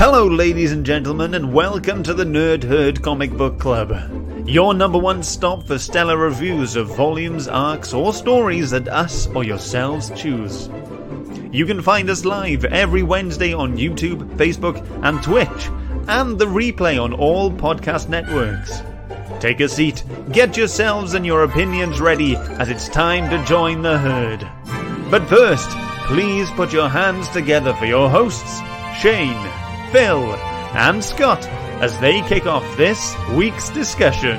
Hello, ladies and gentlemen, and welcome to the Nerd Herd Comic Book Club. Your number one stop for stellar reviews of volumes, arcs, or stories that us or yourselves choose. You can find us live every Wednesday on YouTube, Facebook, and Twitch, and the replay on all podcast networks. Take a seat, get yourselves and your opinions ready, as it's time to join the herd. But first, please put your hands together for your hosts, Shane, Phil, and Scott, as they kick off this week's discussion.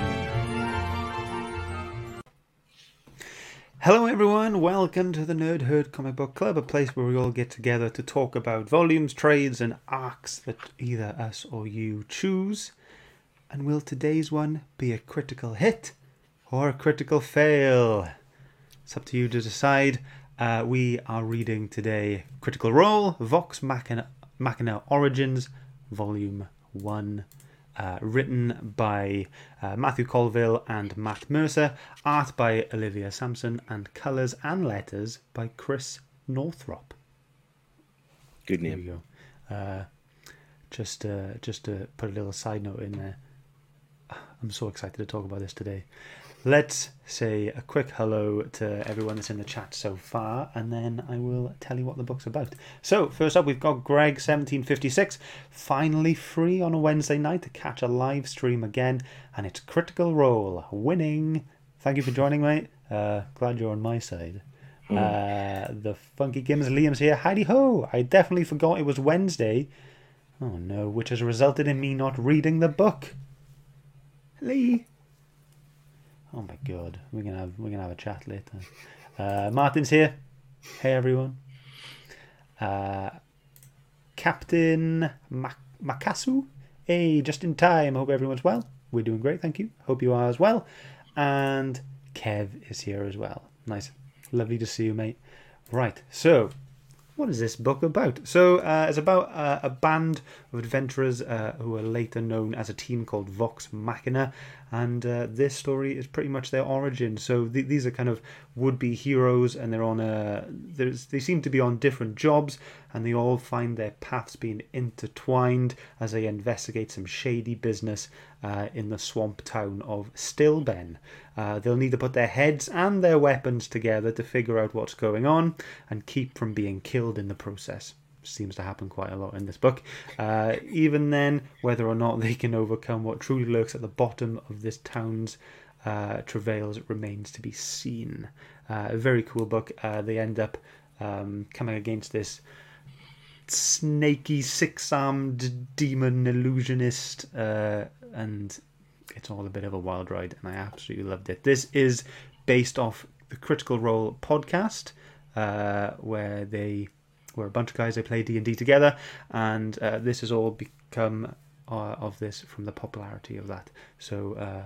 Hello, everyone. Welcome to the Nerd Herd Comic Book Club, a place where we all get together to talk about volumes, trades, and arcs that either us or you choose. And will today's one be a critical hit or a critical fail? It's up to you to decide. Uh, we are reading today Critical Role, Vox Machina, Machina Origins, Volume 1. Uh, written by uh, Matthew Colville and Matt Mercer, art by Olivia Samson, and colours and letters by Chris Northrop. Good name. go. Uh, just, uh, just to put a little side note in there, I'm so excited to talk about this today. Let's say a quick hello to everyone that's in the chat so far, and then I will tell you what the book's about. So, first up, we've got Greg1756, finally free on a Wednesday night to catch a live stream again, and it's Critical Role, winning. Thank you for joining, mate. Uh, glad you're on my side. Uh, the Funky Gims Liam's here. Heidi ho! I definitely forgot it was Wednesday. Oh no, which has resulted in me not reading the book. Lee. Oh my god, we're gonna have we're gonna have a chat later. Uh, Martin's here. Hey everyone. Uh, Captain Mak- Makasu. Hey, just in time. Hope everyone's well. We're doing great, thank you. Hope you are as well. And Kev is here as well. Nice, lovely to see you, mate. Right, so what is this book about? So uh, it's about uh, a band of adventurers uh, who are later known as a team called Vox Machina, and uh, this story is pretty much their origin. So th- these are kind of would-be heroes, and they're on a. They seem to be on different jobs, and they all find their paths being intertwined as they investigate some shady business uh, in the swamp town of Stilben. Uh, they'll need to put their heads and their weapons together to figure out what's going on and keep from being killed in the process. Seems to happen quite a lot in this book. Uh, even then, whether or not they can overcome what truly lurks at the bottom of this town's uh, travails remains to be seen. Uh, a very cool book. Uh, they end up um, coming against this snaky, six-armed demon illusionist, uh, and it's all a bit of a wild ride, and I absolutely loved it. This is based off the Critical Role podcast, uh, where they were a bunch of guys they play D and D together, and uh, this has all become uh, of this from the popularity of that. So uh,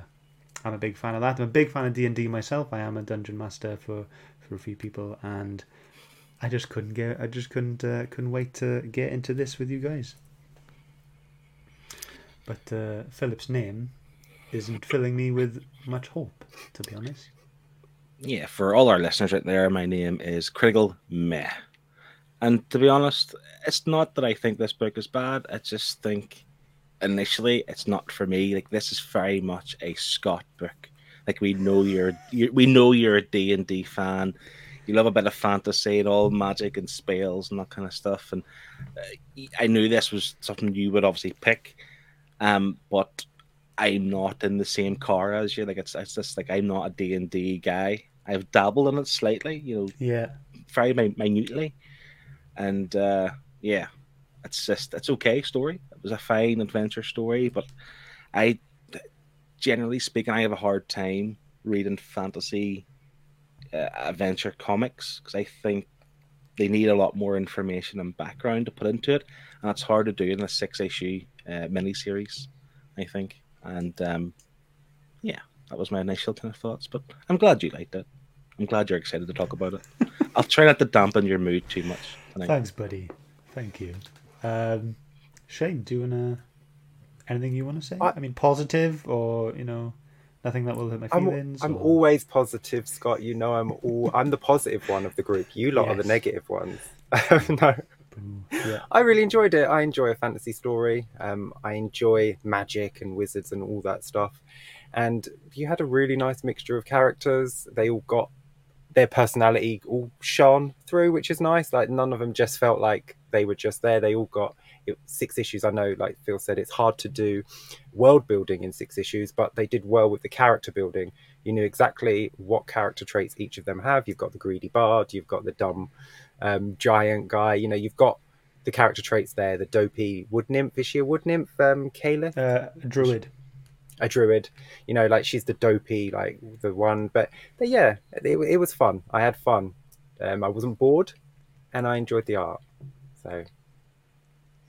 I'm a big fan of that. I'm a big fan of D and D myself. I am a dungeon master for for a few people, and I just couldn't get. I just couldn't uh, couldn't wait to get into this with you guys. But uh, Philip's name isn't filling me with much hope, to be honest. Yeah, for all our listeners out there, my name is Critical Meh. And to be honest, it's not that I think this book is bad. I just think initially it's not for me. Like this is very much a Scott book. Like we know you're, you we know you're a D and D fan. You love a bit of fantasy and all magic and spells and that kind of stuff. And uh, I knew this was something you would obviously pick. Um, but I'm not in the same car as you. Like it's it's just like I'm not a D and D guy. I've dabbled in it slightly, you know, Yeah, very mi- minutely, and uh, yeah, it's just it's okay story. It was a fine adventure story, but I, generally speaking, I have a hard time reading fantasy uh, adventure comics because I think they need a lot more information and background to put into it, and it's hard to do in a six issue uh, miniseries. I think, and um, yeah, that was my initial kind of thoughts. But I'm glad you liked it. I'm glad you're excited to talk about it. I'll try not to dampen your mood too much tonight. thanks, buddy. Thank you. Um, Shane, do you wanna anything you want to say? I, I- mean, positive or you know, nothing that will hurt my I'm, feelings. I'm or- always positive, Scott. You know, I'm all I'm the positive one of the group. You lot are the negative ones. no, Yeah. I really enjoyed it. I enjoy a fantasy story. Um, I enjoy magic and wizards and all that stuff. And you had a really nice mixture of characters. They all got their personality all shone through, which is nice. Like none of them just felt like they were just there. They all got it, six issues. I know, like Phil said, it's hard to do world building in six issues, but they did well with the character building. You knew exactly what character traits each of them have. You've got the greedy bard, you've got the dumb um, giant guy. You know, you've got the character traits there. The dopey wood nymph. Is she a wood nymph? Um? Uh, druid. A druid. You know, like she's the dopey, like the one. But, but yeah, it, it was fun. I had fun. Um, I wasn't bored, and I enjoyed the art. So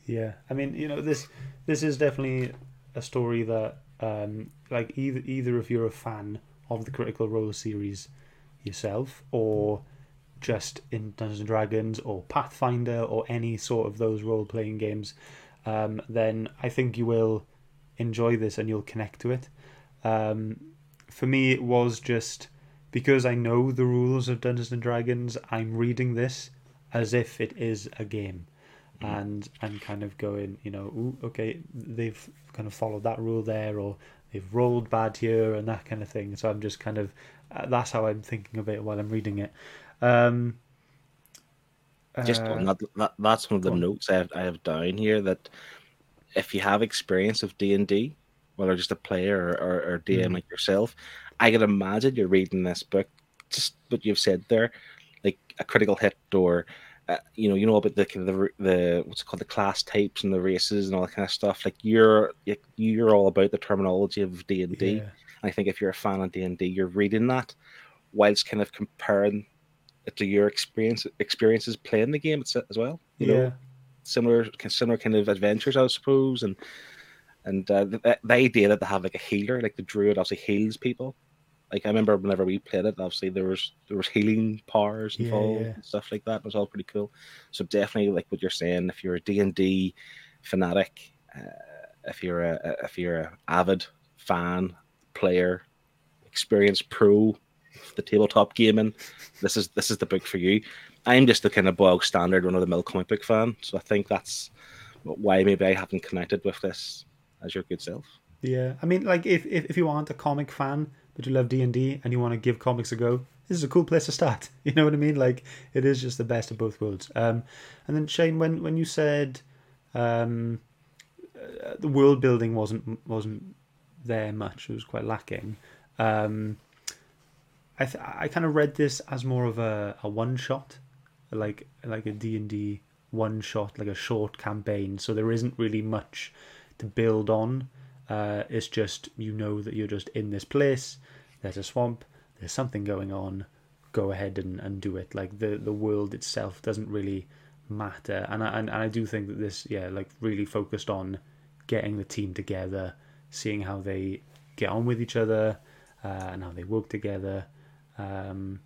Yeah, I mean, you know, this this is definitely a story that, um, like, either either if you're a fan of the Critical Role series yourself, or just in Dungeons and Dragons or Pathfinder or any sort of those role playing games, um, then I think you will enjoy this and you'll connect to it. Um, for me, it was just because I know the rules of Dungeons and Dragons. I'm reading this as if it is a game, and I'm kind of going, you know, Ooh, okay, they've kind of followed that rule there, or they've rolled bad here, and that kind of thing. So I'm just kind of uh, that's how I'm thinking of it while I'm reading it. Um, Just uh, on that, that, that's one of the notes I have, I have down here that if you have experience of D and D, whether just a player or, or, or DM Mhm. like yourself, I can imagine you're reading this book, just what you've said there, like a critical hit or. Uh, you know, you know about the kind of the, the what's it called the class types and the races and all that kind of stuff. Like you're you're all about the terminology of D and D. I think if you're a fan of D and D, you're reading that whilst kind of comparing it to your experience experiences playing the game as as well. You yeah, know, similar similar kind of adventures, I suppose, and and uh, the, the idea that they have like a healer, like the druid, obviously heals people. Like I remember whenever we played it, obviously there was there was healing powers involved yeah. and stuff like that. It was all pretty cool. So definitely, like what you're saying, if you're a D and D fanatic, uh, if you're a a- if you're a avid fan player, experienced pro, of the tabletop gaming, this is this is the book for you. I'm just the kind of bog standard run of the mill comic book fan, so I think that's why maybe I haven't connected with this as your good self. yeah. I mean, like if, if if you aren't a comic fan but you love D and D and you want to give comics a go, this is a cool place to start. You know what I mean? Like it is just the best of both worlds. Um, and then Shane, when when you said um, uh, the world building wasn't wasn't there much, it was quite lacking. Um, I th- I kind of read this as more of a, a one shot, like like a D and D one shot, like a short campaign. So there isn't really much to build on. Uh, it's just you know that you're just in this place. There's a swamp. There's something going on. Go ahead and, and do it. Like the the world itself doesn't really matter. And I and, and I do think that this yeah like really focused on getting the team together, seeing how they get on with each other, uh, and how they work together. Um,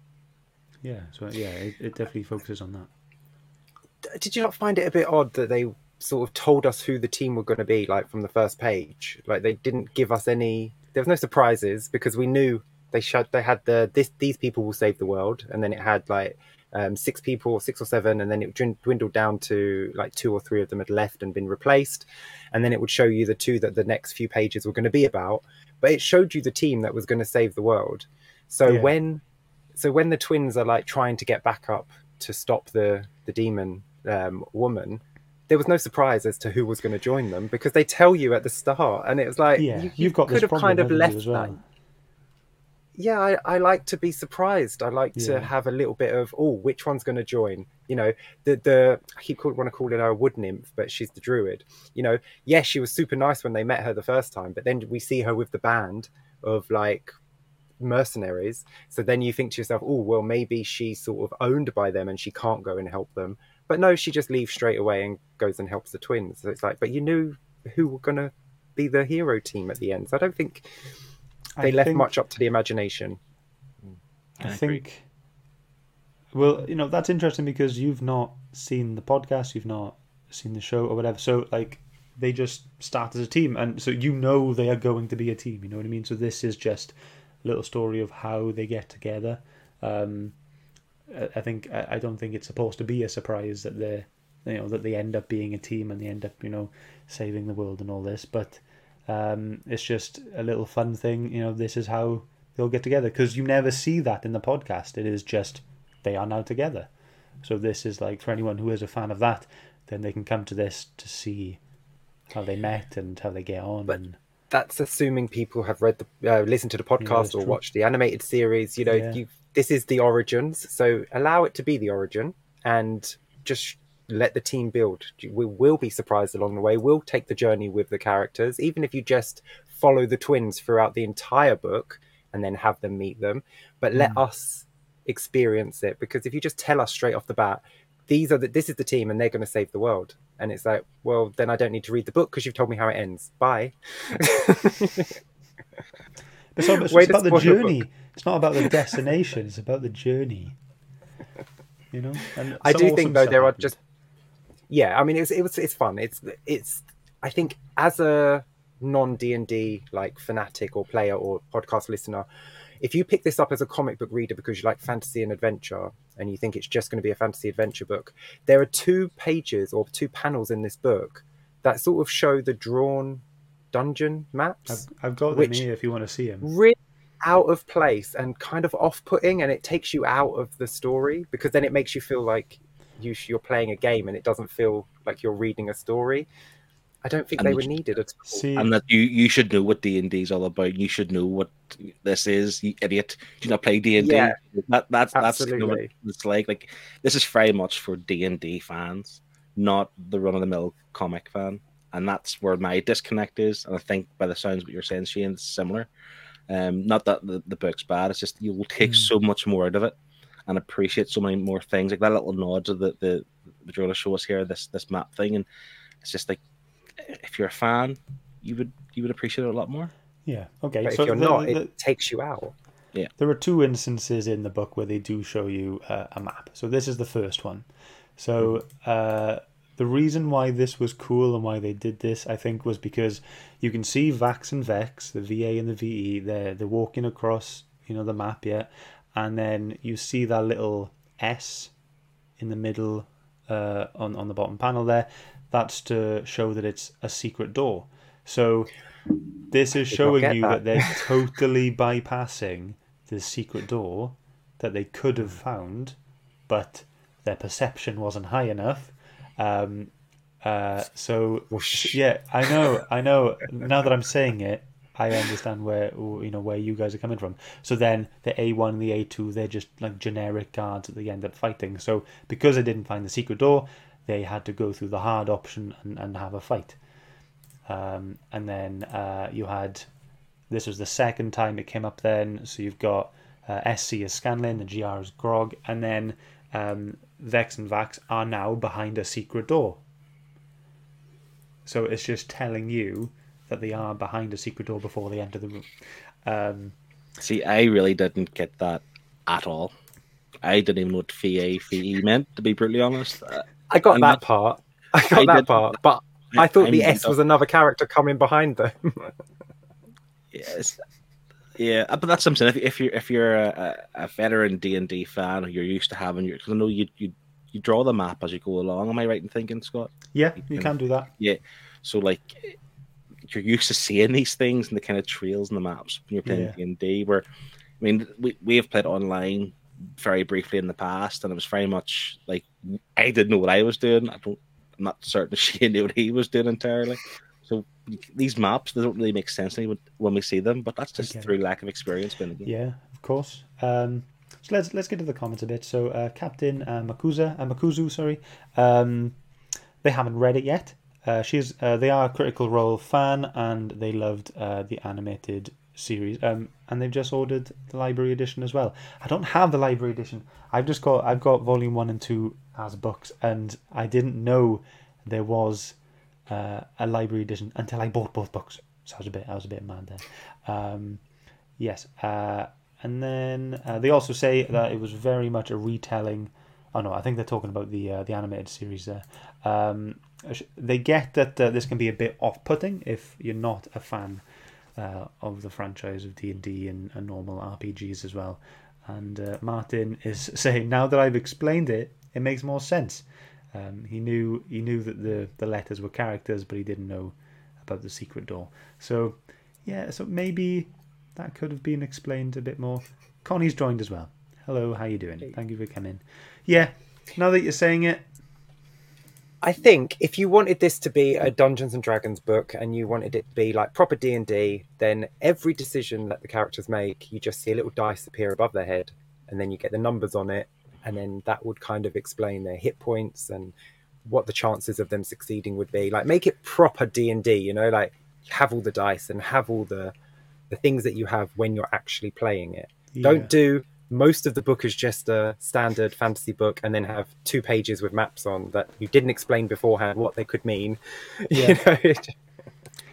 yeah, so yeah, it, it definitely focuses on that. did you not find it a bit odd that they sort of told us who the team were going to be like from the first page like they didn't give us any there was no surprises because we knew they showed they had the this these people will save the world and then it had like um, six people six or seven and then it dwin- dwindled down to like two or three of them had left and been replaced and then it would show you the two that the next few pages were going to be about but it showed you the team that was going to save the world so Yeah. when so when the twins are like trying to get back up to stop the the demon um, woman, there was no surprise as to who was going to join them because they tell you at the start, and it was like Yeah, you, you've got could this have problem, kind of left well. that. Yeah, I, I like to be surprised. I like Yeah. to have a little bit of oh, which one's going to join? You know, the the I keep call, want to call it a wood nymph, but she's the druid. You know, yes, she was super nice when they met her the first time, but then we see her with the band of like mercenaries. So then you think to yourself, oh, well, maybe she's sort of owned by them and she can't go and help them. But no, she just leaves straight away and goes and helps the twins. So it's like, but you knew who were going to be the hero team at the end. So I don't think they I left think- much up to the imagination. I I think. Well, you know that's interesting because you've not seen the podcast, you've not seen the show or whatever. So like, they just start as a team, and so you know they are going to be a team. You know what I mean? So this is just a little story of how they get together. Um, I think I I don't think it's supposed to be a surprise that they're you know that they end up being a team and they end up you know saving the world and all this, but um, it's just a little fun thing. You know, this is how they'll get together because you never see that in the podcast. It is just they are now together. So this is like for anyone who is a fan of that, then they can come to this to see how they met and how they get on. But- and That's assuming people have read the, uh, listened to the podcast that's or true. watched the animated series. You know, Yeah. you this is the origins, so allow it to be the origin and just let the team build. We will be surprised along the way. We'll take the journey with the characters, even if you just follow the twins throughout the entire book and then have them meet them. But let us experience it because if you just tell us straight off the bat, these are the, this is the team and they're going to save the world, and it's like, well, then I don't need to read the book because you've told me how it ends. Bye. But it's, all, it's it's about the the book. journey. It's not about the destination. it's about the journey. You know, and I do awesome think though there are just yeah. I mean, it's it was it's fun. It's it's I think as a non D and D like fanatic or player or podcast listener, if you pick this up as a comic book reader because you like fantasy and adventure and you think it's just going to be a fantasy adventure book, there are two pages or two panels in this book that sort of show the drawn dungeon maps I've, I've got them here if you want to see them. really out of place and kind of off-putting and it takes you out of the story because then it makes you feel like you, you're playing a game and it doesn't feel like you're reading a story i don't think And they were needed at all See, and that you you should know what D and D is all about. You should know what this is, you idiot. Do you not play D and D? Yeah. That that's that's kind of what it's like. Like this is very much for D and D fans, not the run of the mill comic fan. And that's where my disconnect is. And I think by the sounds of what you're saying, Shane, it's similar. Um, not that the, the book's bad. It's just you will take Mm. so much more out of it and appreciate so many more things. Like that little nod to the the the show us here, this this map thing, and it's just like if you're a fan, you would you would appreciate it a lot more. yeah, okay. but so if you're the- not the- it takes you out Yeah. there are two instances in the book where they do show you uh, a map. So this is the first one. So uh, the reason why this was cool and why they did this, I think, was because you can see Vax and Vex, the VA and the VE. They're they're walking across, you know, the map, yeah, and then you see that little S in the middle uh, on on the bottom panel there. That's to show that it's a secret door. So this is showing you that. that they're totally bypassing the secret door that they could have found, but their perception wasn't high enough. Um, uh, so Whoosh. yeah, I know, I know. Now that I'm saying it, I understand where you know where you guys are coming from. So then the A one and the A two, they're just like generic guards that they end up fighting. So because they didn't find the secret door, they had to go through the hard option and, and have a fight. Um, and then uh, you had this was the second time it came up. Then so you've got uh, SC as Scanlan, the GR as Grog, and then um, Vex and Vax are now behind a secret door. So it's just telling you that they are behind a secret door before they enter the room. Um, See, I really didn't get that at all. I didn't even know what FE meant, to be brutally honest. I got I'm that part i got I that did- part but i thought the I'm- s was another character coming behind them Yes. Yeah, uh, but that's something. If, if you're if you're a, a veteran D and D fan, or you're used to having your, because I know you you you draw the map as you go along. Am I right in thinking, Scott? yeah, you can do that. Yeah, so like you're used to seeing these things and the kind of trails and the maps when you're playing Yeah. D and D. Where I mean, we we have played online very briefly in the past, and it was very much like I didn't know what I was doing. I don't. I'm not certain she knew what he was doing entirely. So these maps they don't really make sense to me when, we see them, but that's just it. through lack of experience. Yeah, of course. Um, so let's let's get to the comments a bit. So uh, Captain uh, Makuza, uh, Makuzu, sorry, um, they haven't read it yet. Uh, she's uh, they are a Critical Role fan and they loved uh, the animated series. Um, and they've just ordered the library edition as well. I don't have the library edition. I've just got I've got volume one and two as books, and I didn't know there was uh, a library edition until I bought both books. So I was a bit I was a bit mad there. Um, yes, uh, and then uh, they also say that it was very much a retelling. Oh no, I think they're talking about the uh, the animated series there. Um, they get that uh, this can be a bit off-putting if you're not a fan uh, of the franchise of D and D and normal RPGs as well. And uh, Martin is saying now that I've explained it, it makes more sense. Um, he knew he knew that the the letters were characters, but he didn't know about the secret door. So yeah, so maybe that could have been explained a bit more. Connie's joined as well. Hello, how you doing? Thank you for coming. Yeah, now that you're saying it, I think if you wanted this to be a Dungeons and Dragons book and you wanted it to be like proper D and D, then every decision that the characters make, you just see a little dice appear above their head, and then you get the numbers on it, and then that would kind of explain their hit points and what the chances of them succeeding would be. Like make it proper D and D, you know, like have all the dice and have all the the things that you have when you're actually playing it. yeah. Don't do most of the book is just a standard fantasy book and then have two pages with maps on that you didn't explain beforehand what they could mean. Yeah. You know, it-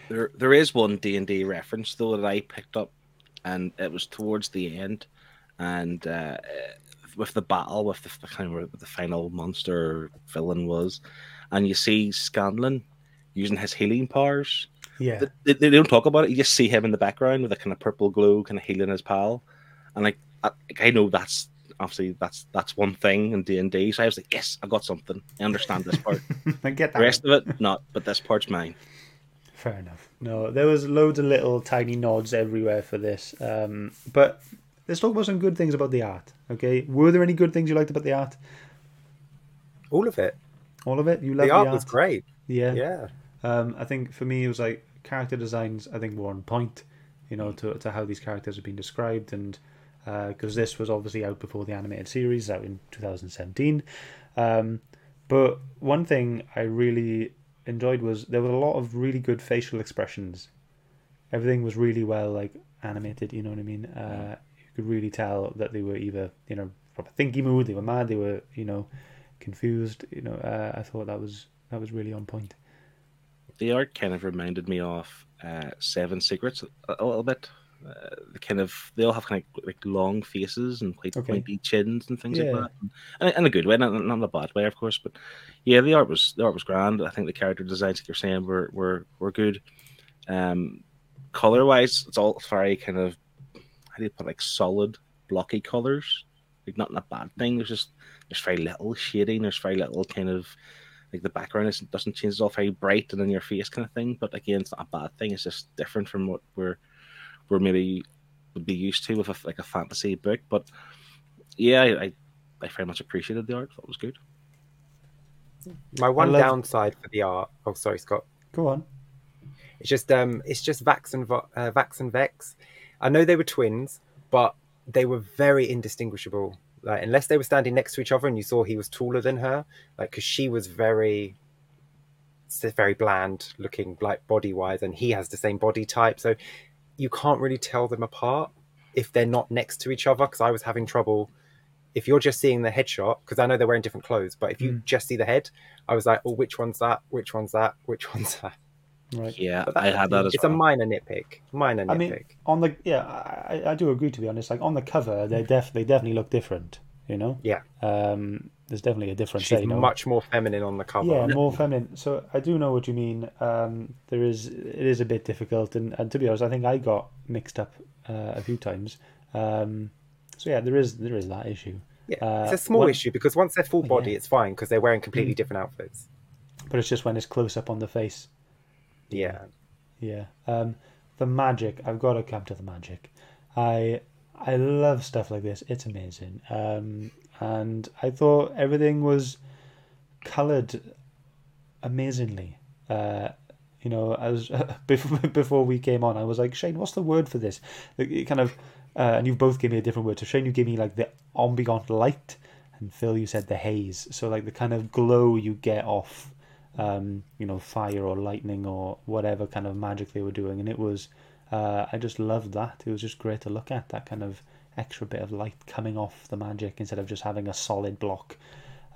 There, there is one D and D reference though that I picked up, and it was towards the end, and uh, with the battle with the, the kind of where the final monster villain was, and you see Scanlan using his healing powers. yeah, They, they don't talk about it. You just see him in the background with a kind of purple glow, kind of healing his pal, and like I, I know that's obviously that's that's one thing in D and D. So I was like, yes, I got something. I understand this part. I get the that. rest of it, not. But this part's mine. Fair enough. No, there was loads of little tiny nods everywhere for this. Um, but let's talk about some good things about the art. Okay, were there any good things you liked about the art? all of it. All of it. You loved The art was great. Yeah. Yeah. Um, I think for me it was like character designs. I think were on point. You know, to to how these characters have been described, and because this was obviously out before the animated series, out in 2017. Um, but one thing I really enjoyed was there were a lot of really good facial expressions. Everything was really well like animated. You know what I mean? Uh, you could really tell that they were either you know from a thinky mood, they were mad, they were you know confused. You know, uh, I thought that was that was really on point. the art kind of reminded me of uh, Seven Secrets a, a little bit. Uh, the kind of they all have kind of like long faces and quite Okay. pointy chins and things Yeah. like that, and, in a good way, not, not in a bad way, of course. But yeah, the art was the art was grand. I think the character designs, like you're saying, were were were good. Um, color wise, it's all very kind of how do you put it, like solid, blocky colors. Like not in a bad thing. There's just there's very little shading. There's very little kind of like the background isn't, doesn't change. It's all very bright and in your face kind of thing. But again, it's not a bad thing. It's just different from what we're we're maybe would be used to with a, like a fantasy book. But yeah, I, I I very much appreciated the art. Thought it was good. My one love- downside for the art. Oh, sorry, Scott. Go on. It's just um, it's just Vax and Vo- uh, Vax and Vex. I know they were twins, but they were very indistinguishable. Like unless they were standing next to each other and you saw he was taller than her, like because she was very, very bland looking, like body wise, and he has the same body type, so you can't really tell them apart if they're not next to each other. Because I was having trouble. If you're just seeing the headshot, because I know they're wearing different clothes, but if you Mm. just see the head, I was like, "Oh, which one's that? Which one's that? Which one's that?" Right. Yeah, But I had that as it's well. a minor nitpick. Minor nitpick. I mean, on the yeah, I, I do agree to be honest. Like on the cover, they def they definitely look different. You know. Yeah. Um, there's definitely a difference. She's know? much more feminine on the cover. Yeah, more feminine. So I do know what you mean. Um, there is it is a bit difficult, and, and to be honest, I think I got mixed up uh, a few times. Um, so yeah, there is there is that issue, Yeah, Uh, it's a small one- issue because once they're full body, Yeah. it's fine because they're wearing completely Mm. different outfits. but it's just when it's close up on the face. Yeah, Yeah. Um, the magic. I've got to come to the magic. I I love stuff like this. It's amazing. Um, and I thought everything was coloured amazingly. Uh, you know, as before before we came on, I was like, Shane, what's the word for this? It kind of, uh, and you both gave me a different word. So Shane, you gave me like the ambient light, and Phil, you said the haze. So like the kind of glow you get off um, you know, fire or lightning or whatever kind of magic they were doing, and it was, uh, I just loved that. It was just great to look at that kind of extra bit of light coming off the magic instead of just having a solid block,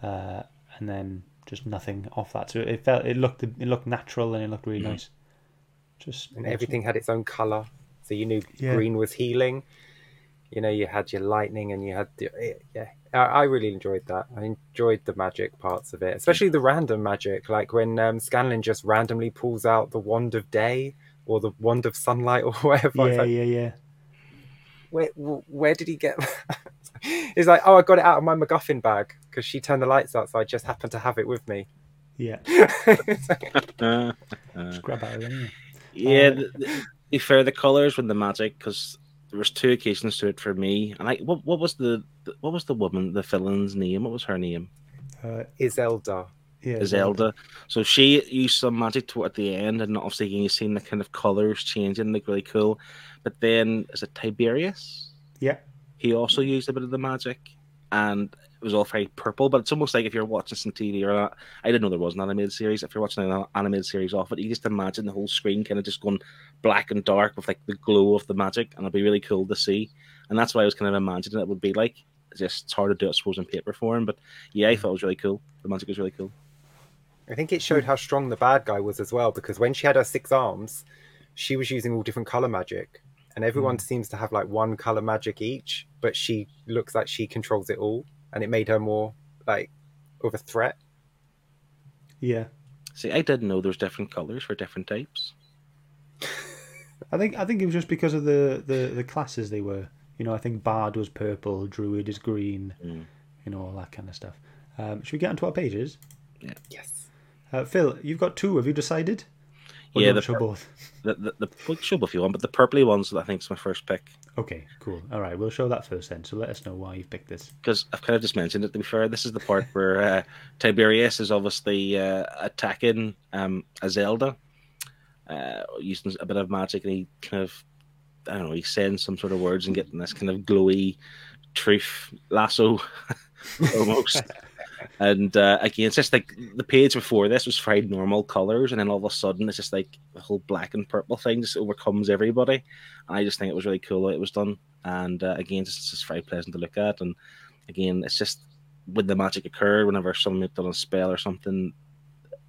uh, and then just nothing off that. So it felt, it looked, it looked natural and it looked really nice. Just and everything had its own color, so you knew Yeah. green was healing. You know, you had your lightning, and you had the, yeah. I, I really enjoyed that. I enjoyed the magic parts of it, especially the random magic, like when um, Scanlan just randomly pulls out the wand of day or the wand of sunlight or whatever. Yeah, like, yeah, yeah. Where, where did he get that? He's like, oh, I got it out of my MacGuffin bag because she turned the lights out, so I just happened to have it with me. Yeah, It's Uh, just grab out of it. Anyway. yeah, Uh, the, the, to be fair, the colors with the magic because there was two occasions to it for me. And I, what, what was the, the what was the woman, the villain's name? What was her name? Uh, Iselda. Yeah, Zelda. So she used some magic to at the end, and obviously you've seen the kind of colors changing, like really cool. But then is it Tiberius? Yeah, He also used a bit of the magic, and it was all very purple. But it's almost like if you're watching some TV or not, I didn't know there was an animated series. If you're watching an animated series off it, you just imagine the whole screen kind of just going black and dark with like the glow of the magic, and it'd be really cool to see. And that's why I was kind of imagining it would be like. It's just it's hard to do, I suppose, in paper form. But yeah, I mm. thought it was really cool. The magic was really cool. I think it showed how strong the bad guy was as well, because when she had her six arms, she was using all different color magic, and everyone seems to have like one color magic each, but she looks like she controls it all, and it made her more like of a threat. yeah. See, I didn't know there's different colors for different types. I think I think it was just because of the, the, the classes they were. You know, I think Bard was purple, Druid is green, Mm. you know, all that kind of stuff. Um, should we get onto our pages? Yes. Uh, Phil, you've got two. Have you decided? Or Yeah, the show pur- both. The the, the well, show if you want, but the purpley ones I think is my first pick. Okay, cool. All right, we'll show that first then. So let us know why you've picked this. because I've kind of just mentioned it. To be fair, this is the part where uh, Tiberius is obviously uh, attacking um, a Zelda, uh, using a bit of magic, and he kind of, I don't know, he sends some sort of words and getting this kind of glowy truth lasso almost. and uh, again, it's just like the page before this was very normal colors, and then all of a sudden it's just like the whole black and purple thing just overcomes everybody. And I just think it was really cool how it was done. And uh, again, it's just very pleasant to look at. And again, it's just when the magic occurred, whenever someone had done a spell or something,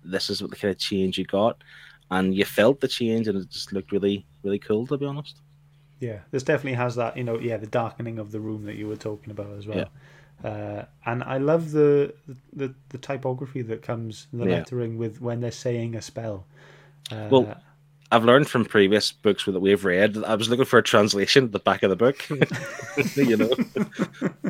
this is what the kind of change you got. And you felt the change, and it just looked really, really cool, to be honest. Yeah, this definitely has that, you know, yeah, the darkening of the room that you were talking about as well. Uh, and I love the, the the typography that comes, the Yeah. lettering with when they're saying a spell. Uh, Well, I've learned from previous books that we've read. I was looking for a translation at the back of the book, you know,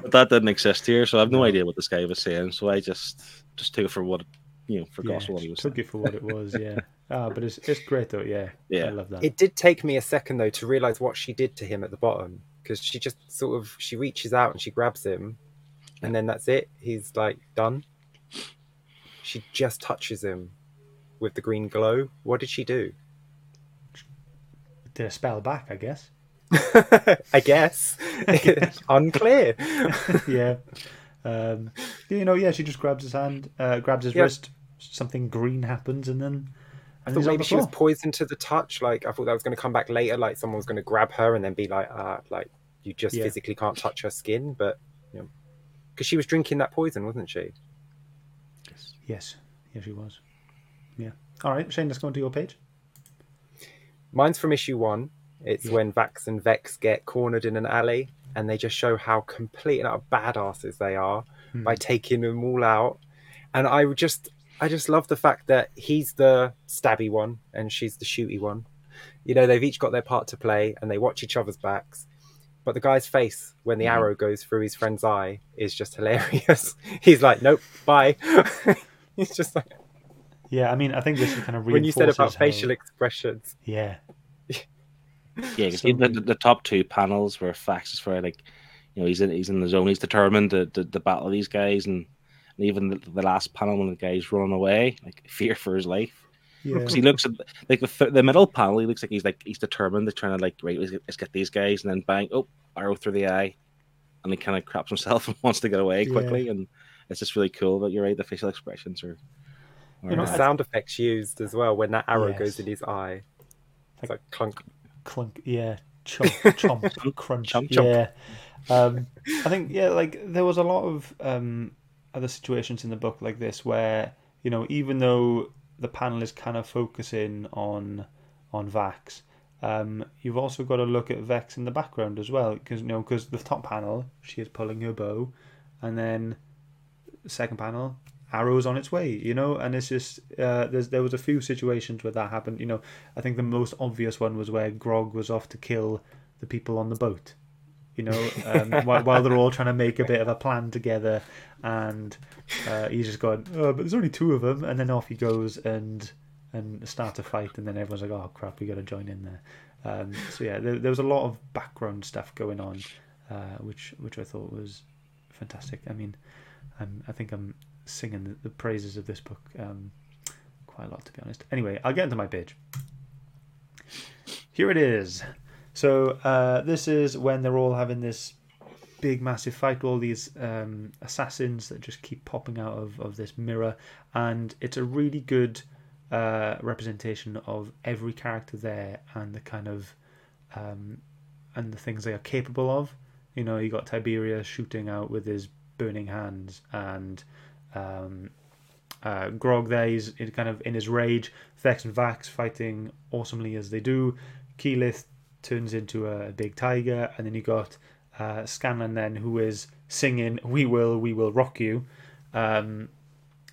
but that didn't exist here, so I have no idea what this guy was saying. So I just just took it for what, you know, for yeah, what he was took saying. it for what it was. Yeah, ah, but it's it's great though. Yeah, Yeah. I love that. It did take me a second though to realize what she did to him at the bottom because she just sort of she reaches out and she grabs him, and then that's it. He's like done. She just touches him with the green glow. What did she do? Did a spell back, I guess. I guess unclear. yeah. Um, you know, yeah, she just grabs his hand, uh, grabs his Yeah. wrist. Something green happens, and then I thought maybe she was poisoned to the touch. Like I thought that was going to come back later. Like someone was going to grab her and then be like, ah, like you just Yeah. physically can't touch her skin. But because she was drinking that poison, wasn't she? Yes, yes, she was. Yeah. All right, Shane, let's go on to your page. Mine's from issue one. It's Yeah. when Vax and Vex get cornered in an alley, and they just show how complete and utter badasses they are Hmm. by taking them all out. And I would just, I just love the fact that he's the stabby one and she's the shooty one. You know, they've each got their part to play, and they watch each other's backs. But the guy's face when the Mhm. arrow goes through his friend's eye is just hilarious. He's like, "Nope, bye." He's just like Yeah, I mean, I think this is kind of when you said about how- facial expressions. Yeah, Yeah, because So the, the, the top two panels were Vax is very like, you know, he's in he's in the zone. He's determined to, to, to battle these guys, and, and even the, the last panel when the guy's running away, like fear for his life. Yeah, Because he looks at like the, th- the middle panel, he looks like he's like he's determined to trying to like right, let's get, let's get these guys, and then bang, oh, arrow through the eye, and he kind of craps himself and wants to get away Yeah. quickly, and it's just really cool. But you're right, the facial expressions are. are You know, the sound effects used as well when that arrow Yes. goes in his eye. It's like clunk. clunk. Yeah, chomp, chomp, crunch. Chomp, chomp. Yeah, um, I think yeah, like there was a lot of um, other situations in the book like this where you know even though the panel is kind of focusing on on Vax. Um, you've also got to look at Vex in the background as well, because you know, because the top panel she is pulling her bow, and then the second panel arrows on its way, you know, and it's just uh, there's there was a few situations where that happened. You know, I think the most obvious one was where Grog was off to kill the people on the boat, you know, um, while, while they're all trying to make a bit of a plan together, and uh, he's just going, oh, but there's only two of them, and then off he goes and and start a fight, and then everyone's like, oh crap, we got to join in there. Um, so yeah, there, there, was a lot of background stuff going on, uh, which which I thought was fantastic. I mean, I'm, I think I'm singing the, the praises of this book um, quite a lot, to be honest. Anyway, I'll get into my page. Here it is. So uh, this is when they're all having this big, massive fight. With all these um, assassins that just keep popping out of, of this mirror, and it's a really good uh, representation of every character there and the kind of um, and the things they are capable of. You know, you got Tiberius shooting out with his burning hands, and um, uh, Grog there, he's kind of in his rage. Vex and Vax fighting awesomely as they do. Keyleth turns into a big tiger, and then you got uh, Scanlan then, who is singing "We Will, We Will Rock You," um,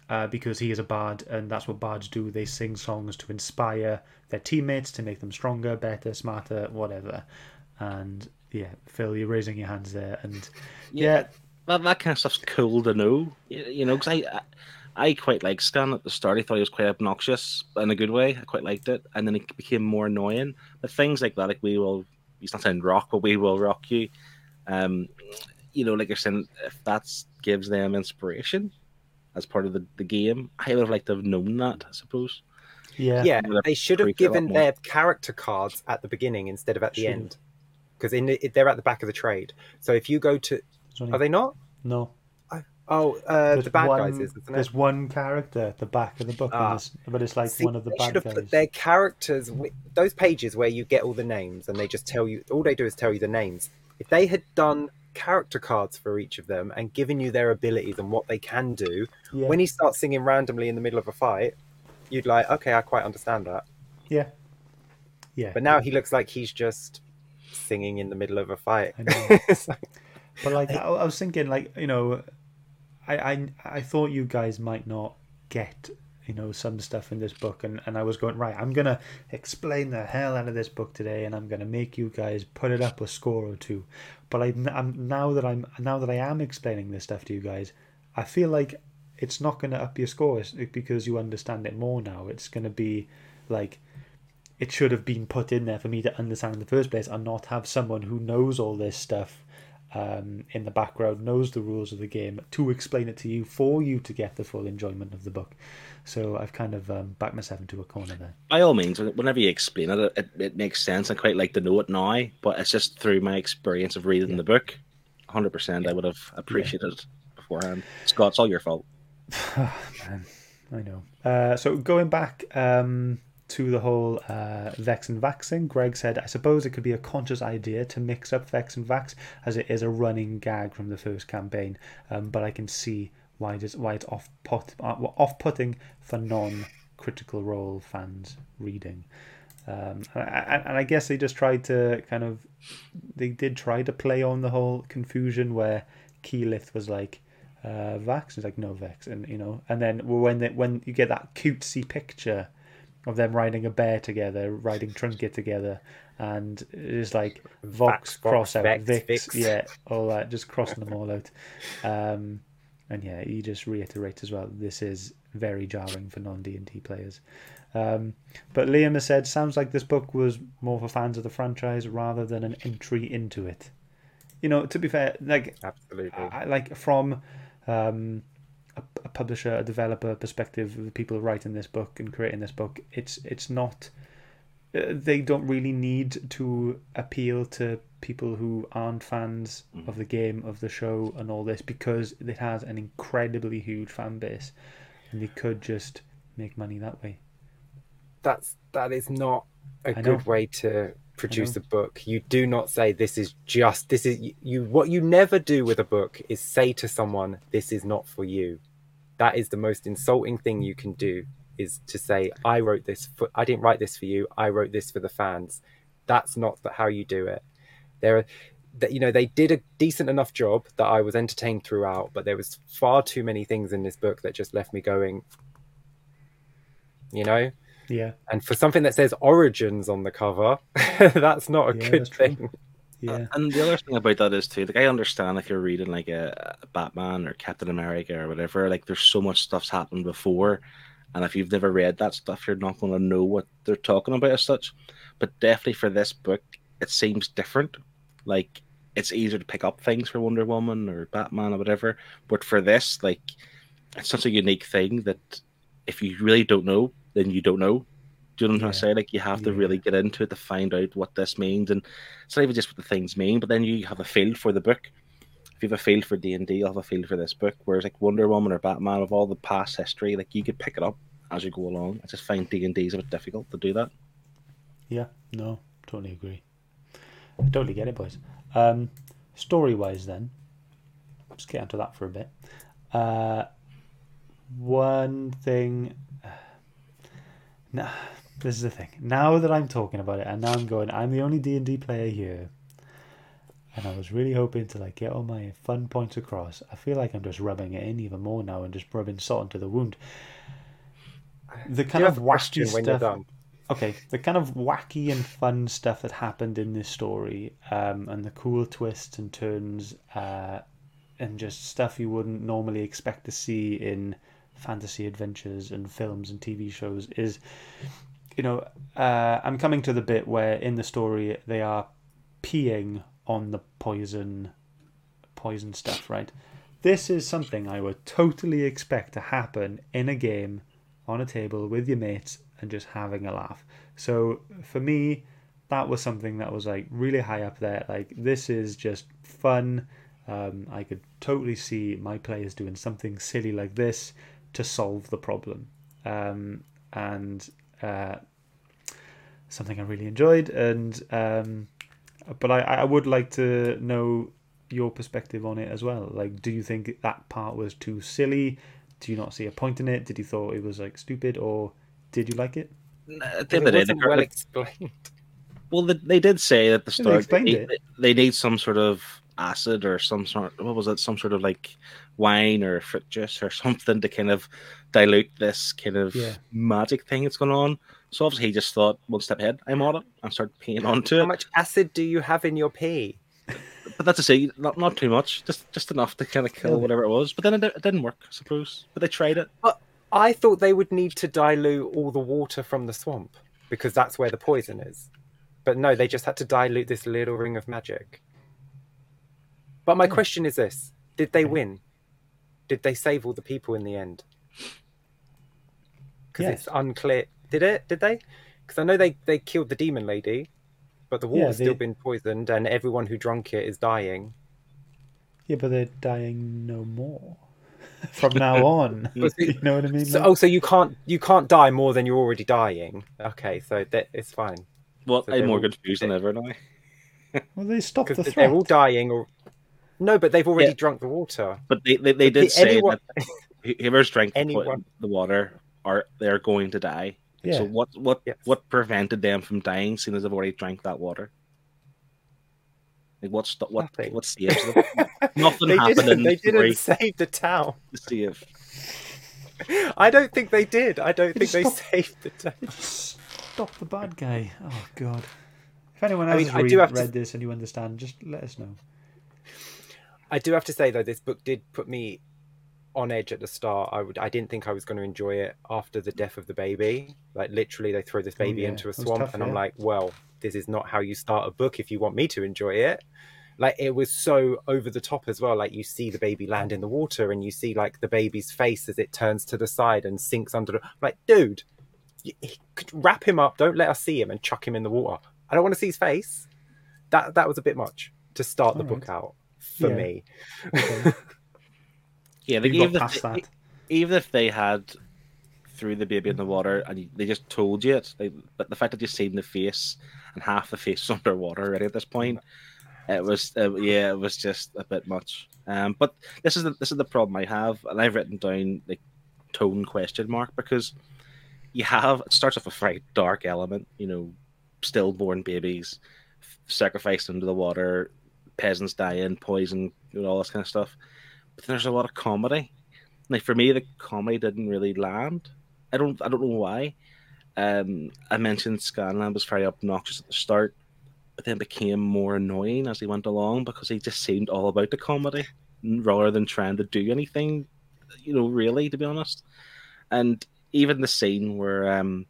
uh, because he is a bard, and that's what bards do. They sing songs to inspire their teammates to make them stronger, better, smarter, whatever. And yeah, Phil, you're raising your hands there, and yeah, yeah that, that kind of stuff's cool to know. You know, because I, I quite like Scan at the start. I thought he was quite obnoxious in a good way. I quite liked it, and then it became more annoying. But things like that, like we will, he's not saying rock, but we will rock you. Um, you know, like you're saying, if that gives them inspiration as part of the, the game, I would have liked to have known that. I suppose. Yeah, yeah. They should have given their character cards at the beginning instead of at the should end, because in they're at the back of the trade. So if you go to, are they not? No. Oh, uh, the bad one, guys is, isn't it? There's one character at the back of the book, ah. but it's like See, one of the bad guys. Put their characters, those pages where you get all the names and they just tell you, all they do is tell you the names. If they had done character cards for each of them and given you their abilities and what they can do, yeah. when he starts singing randomly in the middle of a fight, you'd like, okay, I quite understand that. Yeah. Yeah. But now he looks like he's just singing in the middle of a fight. but like, I, I was thinking, like, you know, I, I I thought you guys might not get you know some stuff in this book and, and I was going right I'm gonna explain the hell out of this book today and I'm gonna make you guys put it up a score or two. But I, I'm now that I'm now that I am explaining this stuff to you guys I feel like it's not gonna up your scores because you understand it more now. It's gonna be like it should have been put in there for me to understand in the first place and not have someone who knows all this stuff um, in the background, knows the rules of the game, to explain it to you for you to get the full enjoyment of the book. So I've kind of um, backed myself into a corner there. By all means, whenever you explain it, it, it makes sense. I quite like to know it now, but it's just through my experience of reading yeah. the book. 100% I would have appreciated yeah. it beforehand. Scott, it's all your fault. Man, I know. Uh, so going back, um, to the whole uh, Vex and Vaxing, Greg said, I suppose it could be a conscious idea to mix up Vex and Vax as it is a running gag from the first campaign, um, but I can see why it is, why it's off put, uh, off putting for non critical role fans reading. Um, and, and I guess they just tried to kind of they did try to play on the whole confusion where Keyleth was like uh, Vax, it's like no Vex, and you know, and then when they, when you get that cutesy picture of them riding a bear together, riding Trinket together, and it's like Vox, cross out, Vex, Vix, Vix, yeah, all that, just crossing them all out. Um, and yeah, he just reiterates as well. This is very jarring for non D and D players. Um, but Liam has said, sounds like this book was more for fans of the franchise rather than an entry into it. You know, to be fair, like absolutely, I, like from um, a, a publisher, a developer perspective of the people writing this book and creating this book, it's it's not. Uh, they don't really need to appeal to people who aren't fans mm. of the game, of the show, and all this because it has an incredibly huge fan base, and they could just make money that way. That's that is not a I good know. way to produce a book. You do not say this is just this is you. What you never do with a book is say to someone, "This is not for you." That is the most insulting thing you can do is to say i wrote this for i didn't write this for you i wrote this for the fans. That's not how you do it. There are that you know they did a decent enough job that i was entertained throughout but there was far too many things in this book that just left me going you know? Yeah. And for something that says origins on the cover that's not a yeah, good thing Uh, yeah. And the other thing about that is too, like I understand if you're reading like a, a Batman or Captain America or whatever, like there's so much stuff's happened before, and if you've never read that stuff, you're not going to know what they're talking about as such. But definitely for this book, it seems different. Like it's easier to pick up things for Wonder Woman or Batman or whatever. But for this, like it's such a unique thing that if you really don't know, then you don't know. Do you know what I'm trying to say? Like you have to really get into it to find out what this means, and it's not even just what the things mean, but then you have a feel for the book. If you have a feel for D and D, you'll have a feel for this book. Whereas like Wonder Woman or Batman, with all the past history, like you could pick it up as you go along. I just find D and D is a bit difficult to do that. Yeah, no, totally agree. I totally get it, boys. Um, story wise, then, let's get onto that for a bit. Uh, one thing. Nah, this is the thing. Now that I'm talking about it, and now I'm going, I'm the only D and D player here, and I was really hoping to like get all my fun points across. I feel like I'm just rubbing it in even more now and just rubbing salt into the wound. The kind of wacky question when you're stuff okay, the kind of wacky and fun stuff that happened in this story, um, and the cool twists and turns, uh, and just stuff you wouldn't normally expect to see in fantasy adventures and films and TV shows is, you know, uh, I'm coming to the bit where in the story they are peeing on the poison, poison stuff, right? This is something I would totally expect to happen in a game on a table with your mates and just having a laugh. So for me, that was something that was like really high up there. Like this is just fun. Um, I could totally see my players doing something silly like this to solve the problem, um, and uh, something I really enjoyed. And um, but I, I would like to know your perspective on it as well. Like, do you think that part was too silly? Do you not see a point in it? Did you thought it was like stupid, or did you like it? At the end It of the day, wasn't the- well explained. Well, they, they did say that the story they they, they need some sort of acid or some sort. What was it? Some sort of like wine or fruit juice or something to kind of dilute this kind of Yeah. magic thing that's going on. So obviously he just thought one step ahead. I'm on it and started peeing onto it. How much acid do you have in your pee? But that's to say, not not too much, just just enough to kind of kill whatever it was. But then it, it didn't work, I suppose. But they tried it. I thought they would need to dilute all the water from the swamp because that's where the poison is. But no, they just had to dilute this little ring of magic. But my hmm. question is this Did they hmm. win? Did they save all the people in the end? Because Yes. it's unclear. Did it? Did they? Because I know they, they killed the demon lady, but the Yeah, water's they- still been poisoned and everyone who drunk it is dying. Yeah, but they're dying no more from now on. But you know what I mean? So, Like- oh, so you can't you can't die more than you're already dying. Okay, so that it's fine. Well, So I'm they're more all- confused than ever now. well, they stopped the because they're all dying or no but they've already Yeah. drunk the water But they they, they But did the- say anyone- that whoever's drank the, po- Anyone- the water are they're going to die. Yeah. So what what Yes. what prevented them from dying, seeing as they've already drank that water? Like what's the, what Nothing. what saves them? Nothing they happened didn't in they the didn't save the town to save. i don't think they did i don't think they just saved the town stop the bad guy. Oh God! If anyone I else mean, has I read, do have to- read this and you understand, just let us know. i do have to say though this book did put me on edge at the start i would i didn't think i was going to enjoy it after the death of the baby. Like literally they throw this Oh, baby yeah. into a swamp tough, and i'm yeah. like well this is not how you start a book if you want me to enjoy it. Like it was so over the top as well. Like you see the baby land in the water and you see like the baby's face as it turns to the side and sinks under the like dude you, wrap him up don't let us see him and chuck him in the water. I don't want to see his face. That that was a bit much to start the All book out for Yeah. me Yeah, got even past if, that. even if they had threw the baby in the water and you, they just told you it, like, but the fact that you've seen the face and half the face is underwater already at this point, it was uh, yeah, it was just a bit much. Um, but this is the this is the problem I have, and I've written down like tone question mark because you have it starts off a very dark element, you know, stillborn babies sacrificed into the water, peasants dying, poison, you know, all this kind of stuff. But there's a lot of comedy. Like for me, the comedy didn't really land. I don't I don't know why. Um, I mentioned Scanlan was very obnoxious at the start. but then became more annoying as he went along because he just seemed all about the comedy rather than trying to do anything, you know, really, to be honest. And even the scene where, um,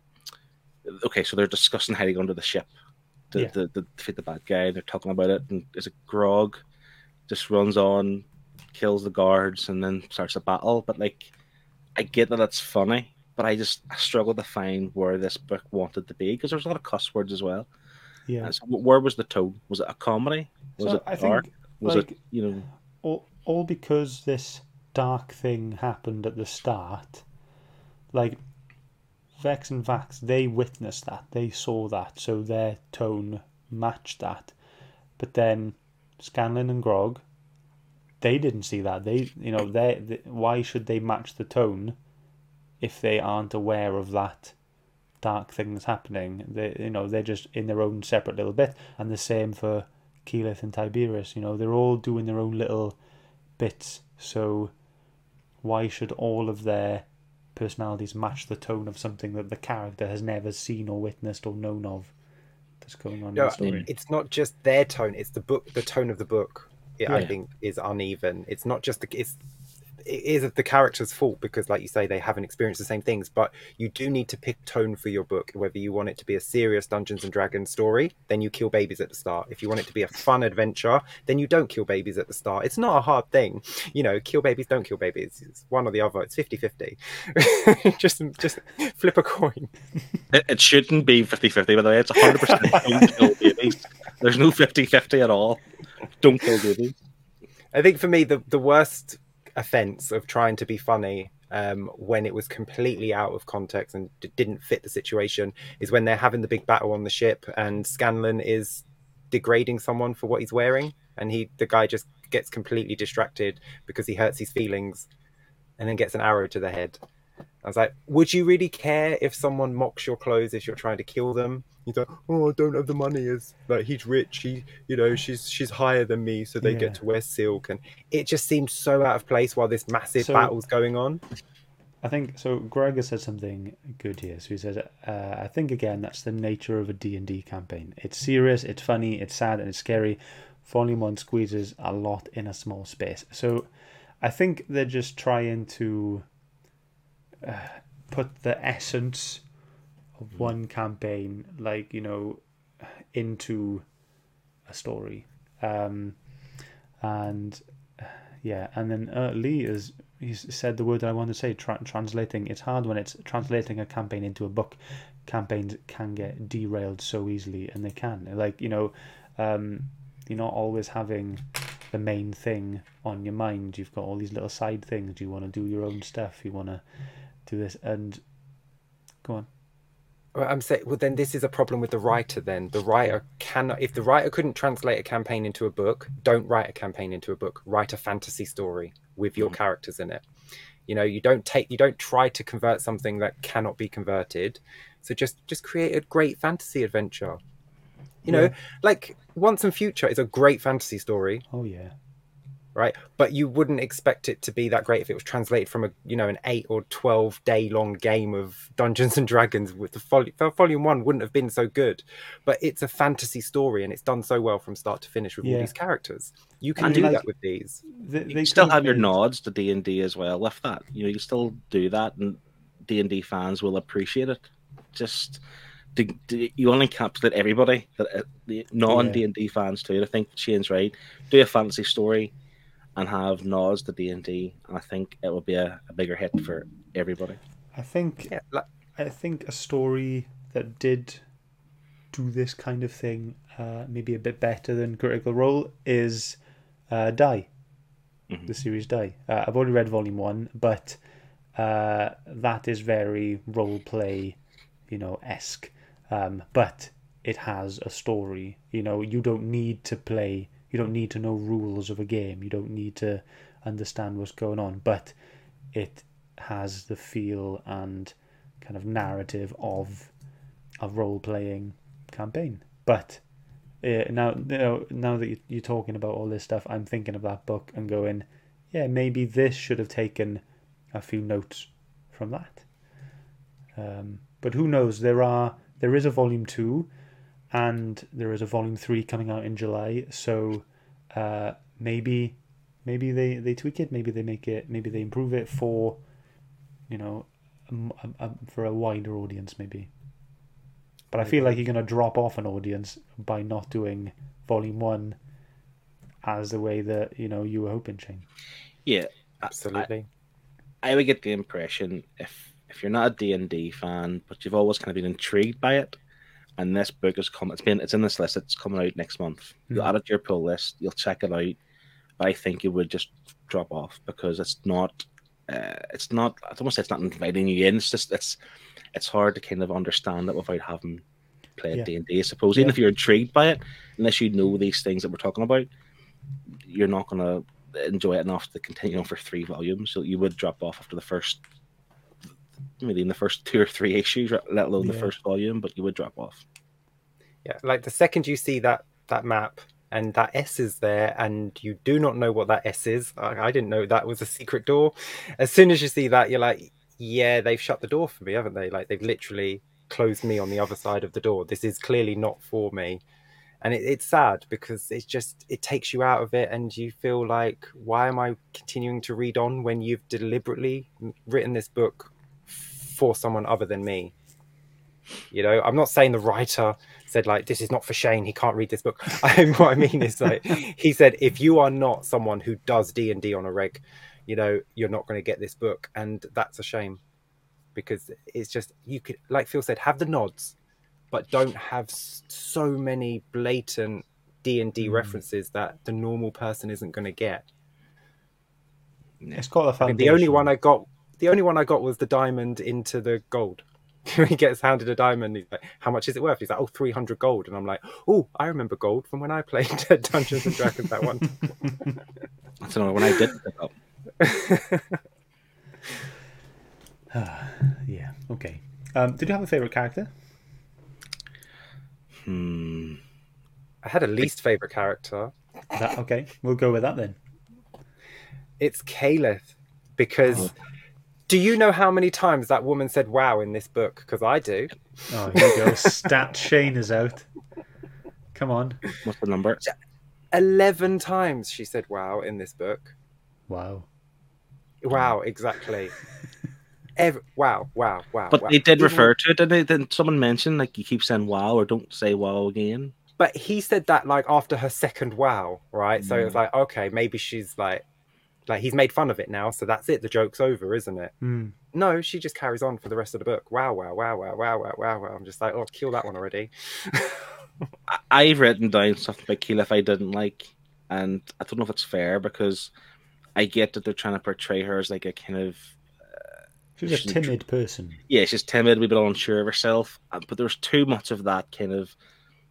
okay, so they're discussing how to go under the ship to, Yeah. to, to defeat the bad guy. They're talking about it, and is it Grog just runs on, kills the guards, and then starts a battle. But like, I get that it's funny, but I just I struggle to find where this book wanted to be because there's a lot of cuss words as well. Yeah. So where was the tone? Was it a comedy? Was So it I dark? think Was like, it you know? all, all because this dark thing happened at the start, like Vex and Vax, they witnessed that, they saw that, so their tone matched that. But then Scanlan and Grog, they didn't see that. They, you know, they, they why should they match the tone if they aren't aware of that dark thing that's happening? They, you know, they're just in their own separate little bit, and the same for Keyleth and Tiberius. You know, they're all doing their own little bits. So why should all of their personalities match the tone of something that the character has never seen or witnessed or known of that's going on in No, the story? it's not just their tone; it's the book, the tone of the book. It, I think is uneven. It's not just the it's it is the character's fault because, like you say, they haven't experienced the same things. But you do need to pick tone for your book. Whether you want it to be a serious Dungeons and Dragons story, then you kill babies at the start. If you want it to be a fun adventure, then you don't kill babies at the start. It's not a hard thing, you know. Kill babies, don't kill babies. It's one or the other. It's 50-50. just just flip a coin. It, it shouldn't be 50-50, by the way. It's 100% don't kill babies. There's no 50-50 at all. Don't kill babies. I think for me, the the worst offense of trying to be funny um, when it was completely out of context and d- didn't fit the situation is when they're having the big battle on the ship and Scanlan is degrading someone for what he's wearing, and he the guy just gets completely distracted because he hurts his feelings, and then gets an arrow to the head. I was like, would you really care if someone mocks your clothes if you're trying to kill them? He's like, oh, I don't have the money. Is like he's rich, he, you know, she's she's higher than me, so they Yeah. get to wear silk, and it just seemed so out of place while this massive So- battle's going on. I think so. Greg has said something good here. So he says, uh, "I think again that's the nature of a D and D campaign. It's serious, it's funny, it's sad, and it's scary. Volume one squeezes a lot in a small space. So I think they're just trying to uh, put the essence of one campaign, like you know, into a story. Um, and yeah, and then uh, Lee is he's said the word that I want to say. Tra- translating. It's hard when it's translating a campaign into a book. Campaigns can get derailed so easily, and they can. Like you know, um, you're not always having the main thing on your mind. You've got all these little side things. You want to do your own stuff. You want to do this and go on. Well, I'm saying, well, then this is a problem with the writer. Then the writer cannot. If the writer couldn't translate a campaign into a book, don't write a campaign into a book. Write a fantasy story with your Mhm. characters in it. You know, you don't take, you don't try to convert something that cannot be converted. So just, just create a great fantasy adventure. You know, like Once and Future is a great fantasy story, Oh yeah. Right? But you wouldn't expect it to be that great if it was translated from a you know an eight or twelve day long game of Dungeons and Dragons. With the volume, volume one wouldn't have been so good, but it's a fantasy story and it's done so well from start to finish with all these characters. You can And do like- that with these. They, You still have your nods to D and D as well with that. You know, you still do that, and D and D fans will appreciate it. Just to, to- you only encapsulate everybody, that uh, the non D and D fans too. I think Shane's right. Do a fantasy story and have nods to D and D, and I think it will be a, a bigger hit for everybody. I think Yeah, like, I think a story that did do this kind of thing, uh, maybe a bit better than Critical Role, is uh, Die, Mhm. the series Die. Uh, I've already read Volume One, but uh, that is very role play, you know, esque. Um, but it has a story. You know, you don't need to play. You don't need to know rules of a game. You don't need to understand what's going on. But it has the feel and kind of narrative of a role playing campaign. But uh, now, you know, now that you- you're talking about all this stuff, I'm thinking of that book and going, yeah, maybe this should have taken a few notes from that. Um, but who knows? There are there is a volume two. And there is a volume three coming out in July. So uh, maybe maybe they they tweak it, maybe they make it, maybe they improve it for you know um, um, for a wider audience, maybe. But I feel like you're gonna drop off an audience by not doing volume one as the way that you know you were hoping, Shane. Yeah, Absolutely. I would get the impression if if you're not a D and D fan, but you've always kind of been intrigued by it, and this book is coming, it's been it's in this list. It's coming out next month. You'll Mhm. add it to your pull list. You'll check it out. But I think it would just drop off because it's not. Uh, it's not. I don't want to say it's not inviting you in. It's just it's it's hard to kind of understand it without having played. D and D. I suppose even Yeah. if you're intrigued by it, unless you know these things that we're talking about, you're not going to enjoy it enough to continue on for three volumes. So you would drop off after the first, maybe in the first two or three issues, let alone the first volume. But you would drop off. Yeah, like the second you see that that map and that S is there, and you do not know what that S is. I, I didn't know that was a secret door. As soon as you see that, you're like, yeah, they've shut the door for me, haven't they? Like they've literally closed me on the other side of the door. This is clearly not for me. And it, it's sad because it's just it takes you out of it, and you feel like, why am I continuing to read on when you've deliberately written this book for someone other than me? You know, I'm not saying the writer said like this is not for Shane. He can't read this book. I, what I mean is like he said if you are not someone who does D and D on a reg, you know you're not going to get this book, and that's a shame because it's just you could like Phil said have the nods, but don't have so many blatant D and D Mm. references that the normal person isn't going to get. It's got a I foundation. mean, the only one I got, the only one I got was the diamond into the gold. he gets handed a diamond. He's like, "How much is it worth?" He's like, "Oh, 300 gold." And I'm like, "Oh, I remember gold from when I played Dungeons and Dragons that one." I don't know when I did pick up. yeah. Okay. Um, did you have a favorite character? Hmm. I had a least favorite character. That, okay, we'll go with that then. It's Keyleth because. Do you know how many times that woman said "wow" in this book? Because I do. Oh, here we go. Stat Shane is out. Come on. What's the number? Eleven times she said "wow" in this book. Wow. Wow, exactly. Ev- wow, wow, wow. But wow. they did refer to it, didn't they? Didn't someone mention like you keep saying wow or don't say wow again? but he said that like after her second wow, right? So it was hmm. like, okay, maybe she's like, like he's made fun of it now, so that's it. The joke's over, isn't it? Hmm. No, she just carries on for the rest of the book. Wow, wow, wow, wow, wow, wow, wow, wow. I'm just like, oh, kill that one already. I- I've written down stuff about Keyleth I didn't like, and I don't know if it's fair because I get that they're trying to portray her as like a kind of She's a She's a timid person. yeah, she's timid, a wee bit unsure of herself. uh, But there's too much of that kind of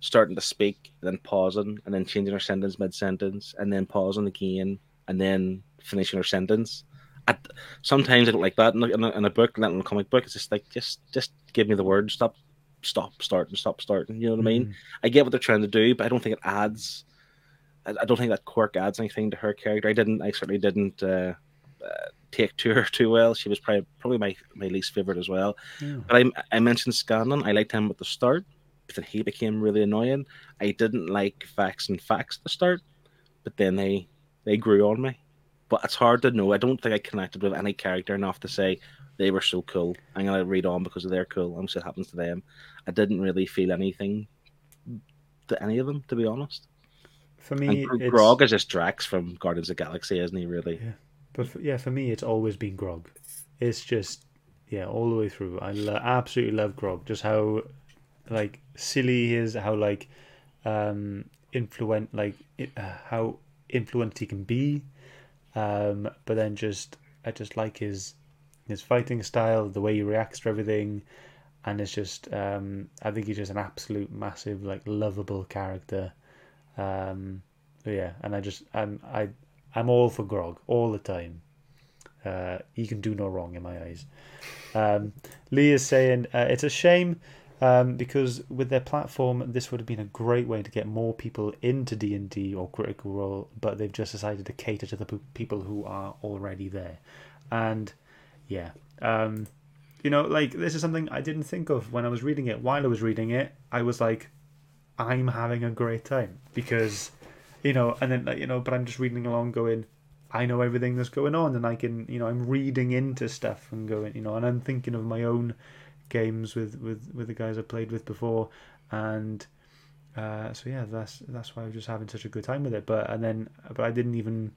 starting to speak, then pausing, and then changing her sentence mid sentence, and then pausing again, and then finishing her sentence. I, sometimes I don't like that in a, in a, in a book, not in a comic book. It's just like just just give me the word, stop, stop, starting, stop, starting. You know what I mean? Mm. I get what they're trying to do, but I don't think it adds. I, I don't think that quirk adds anything to her character. I didn't. I certainly didn't uh, uh, take to her too well. She was probably probably my, my least favorite as well. Yeah. But I, I mentioned Scanlan. I liked him at the start, but then he became really annoying. I didn't like Vex and Vax at the start, but then they they grew on me. But it's hard to know. I don't think I connected with any character enough to say they were so cool. I'm gonna read on because they're cool. I'm sure it happens to them. I didn't really feel anything to any of them, to be honest. For me, And Gr- Grog is just Drax from Guardians of the Galaxy, isn't he? Really? Yeah. But for, yeah, for me, it's always been Grog. It's just yeah, all the way through. I lo- absolutely love Grog. Just how like silly he is, how like um influent, like it, uh, how influenced he can be. Um, but then just I just like his his fighting style, the way he reacts to everything, and it's just um I think he's just an absolute massive like lovable character. Um, yeah, and I just I'm I I'm all for Grog all the time. Uh, he can do no wrong in my eyes. Um, Lee is saying uh, it's a shame um, because with their platform, this would have been a great way to get more people into D and D or Critical Role, but they've just decided to cater to the people who are already there. And yeah, um, you know, like this is something I didn't think of when I was reading it. While I was reading it, I was like, I'm having a great time because, you know, and then you know, but I'm just reading along, going, I know everything that's going on, and I can, you know, I'm reading into stuff and going, you know, and I'm thinking of my own games with with with the guys I played with before, and uh, so yeah, that's that's why I was just having such a good time with it. But and then, but I didn't even,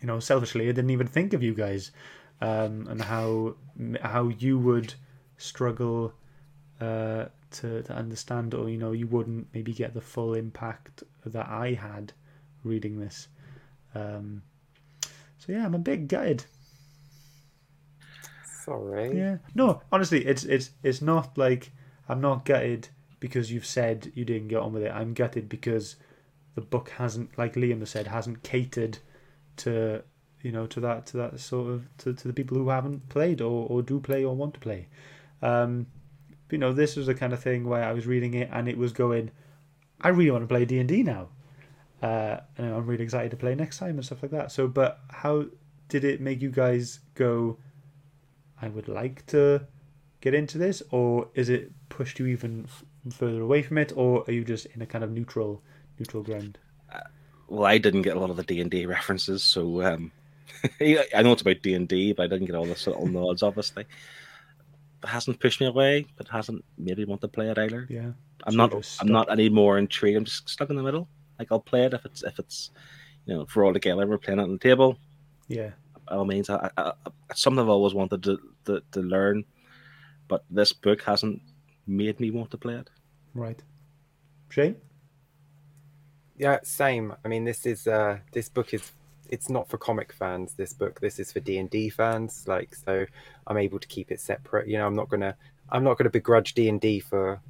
you know, selfishly, I didn't even think of you guys, um, and how how you would struggle uh, to to understand, or you know, you wouldn't maybe get the full impact that I had reading this. Um, so yeah, I'm a bit gutted. Sorry. Yeah. No, honestly, it's it's it's not like I'm not gutted because you've said you didn't get on with it. I'm gutted because the book hasn't, like Liam has said, hasn't catered to you know to that to that sort of to, to the people who haven't played or, or do play or want to play. Um, but, you know, this was the kind of thing where I was reading it and it was going, I really want to play D and D now, uh, and I'm really excited to play next time and stuff like that. So, but how did it make you guys go? I would like to get into this, or is it pushed you even f- further away from it, or are you just in a kind of neutral neutral ground? Well, I didn't get a lot of the D and D references, so um, I know it's about D and D, but I didn't get all the little nods. Obviously, it hasn't pushed me away, but hasn't made me want to play it either. Yeah, I'm So not. I'm not any more intrigued. I'm just stuck in the middle. Like I'll play it if it's if it's you know if we're all together, we're playing it on the table. yeah, all means, I, I, I, something I've always wanted to, to to learn, but this book hasn't made me want to play it. right. Shane, Yeah, same. I mean, this is uh, this book is it's not for comic fans. This book, this is for D and D fans. Like, so I'm able to keep it separate. You know, I'm not gonna I'm not gonna begrudge D and D for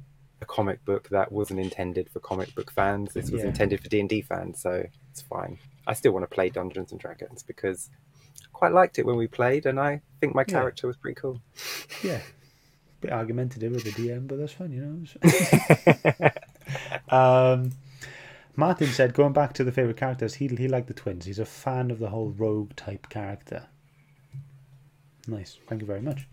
a comic book that wasn't intended for comic book fans. This was Yeah. intended for D and D fans, so it's fine. I still want to play Dungeons and Dragons because I quite liked it when we played, and I think my Yeah. character was pretty cool. yeah, bit argumentative with the DM, but that's fine, you know. um, Martin said, going back to the favorite characters, he he liked the twins. He's a fan of the whole rogue type character. Nice, thank you very much.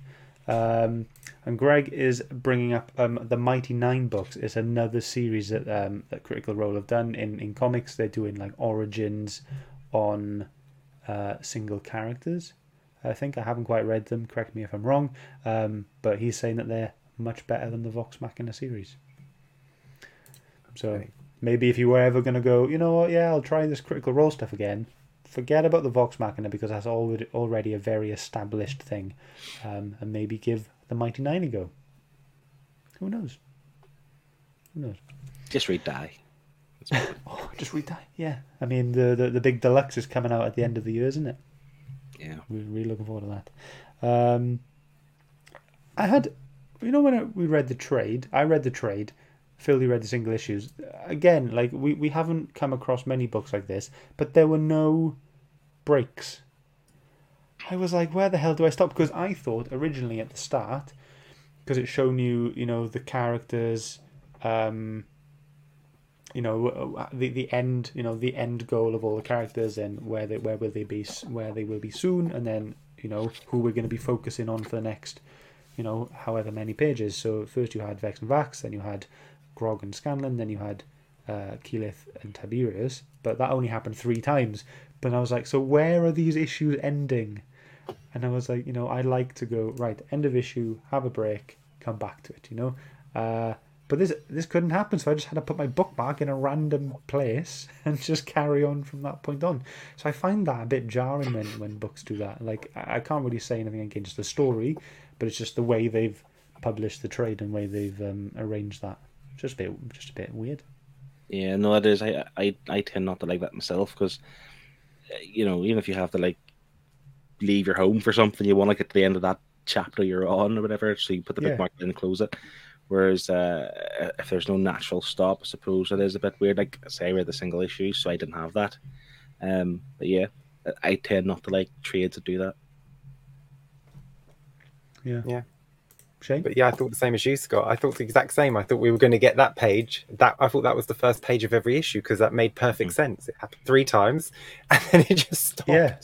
Um, and Greg is bringing up um, the Mighty Nein books. It's another series that um, that Critical Role have done in, in comics. They're doing like origins on uh, single characters. I think I haven't quite read them. Correct me if I'm wrong. Um, but he's saying that they're much better than the Vox Machina series. So Okay. maybe if you were ever going to go, you know what? Yeah, I'll try this Critical Role stuff again. Forget about the Vox Machina because that's already already a very established thing, um, and maybe give the Mighty Nein a go. Who knows? Who knows? Just read Die. Oh, just read that. Yeah, I mean the, the the big deluxe is coming out at the end of the year, isn't it? Yeah. We're really looking forward to that. Um, I had, you know, when I, we read the trade, I read the trade. Phil, you read the single issues. Again, like we, we haven't come across many books like this, but there were no breaks. I was like, where the hell do I stop? Because I thought originally at the start, because it's shown you, you know, the characters, um, you know, the the end, you know, the end goal of all the characters and where they where will they be, where they will be soon, and then you know who we're going to be focusing on for the next, you know, however many pages. So first you had Vex and Vax, then you had Grog and Scanlan, then you had uh, Keyleth and Tiberius, but that only happened three times. But I was like, so where are these issues ending? And I was like, you know, I like to go right end of issue, have a break, come back to it, you know. Uh, but this this couldn't happen, so I just had to put my bookmark in a random place and just carry on from that point on. So I find that a bit jarring when, when books do that. Like I I can't really say anything against the story, but it's just the way they've published the trade and way they've um, arranged that. Just a bit, just a bit weird. Yeah, no, it is. I I, I tend not to like that myself because, you know, even if you have to like leave your home for something, you want to get to the end of that chapter you're on or whatever, so you put the Yeah. bookmark in and close it. Whereas uh, if there's no natural stop, I suppose it is a bit weird. Like say, I read the single issue, so I didn't have that. Um, but yeah, I- I tend not to like trades that do that. Yeah. Yeah. Shame. But yeah, I thought the same as you, Scott. I thought the exact same. I thought we were going to get that page. That I thought that was the first page of every issue because that made perfect sense. It happened three times, and then it just stopped. Yeah.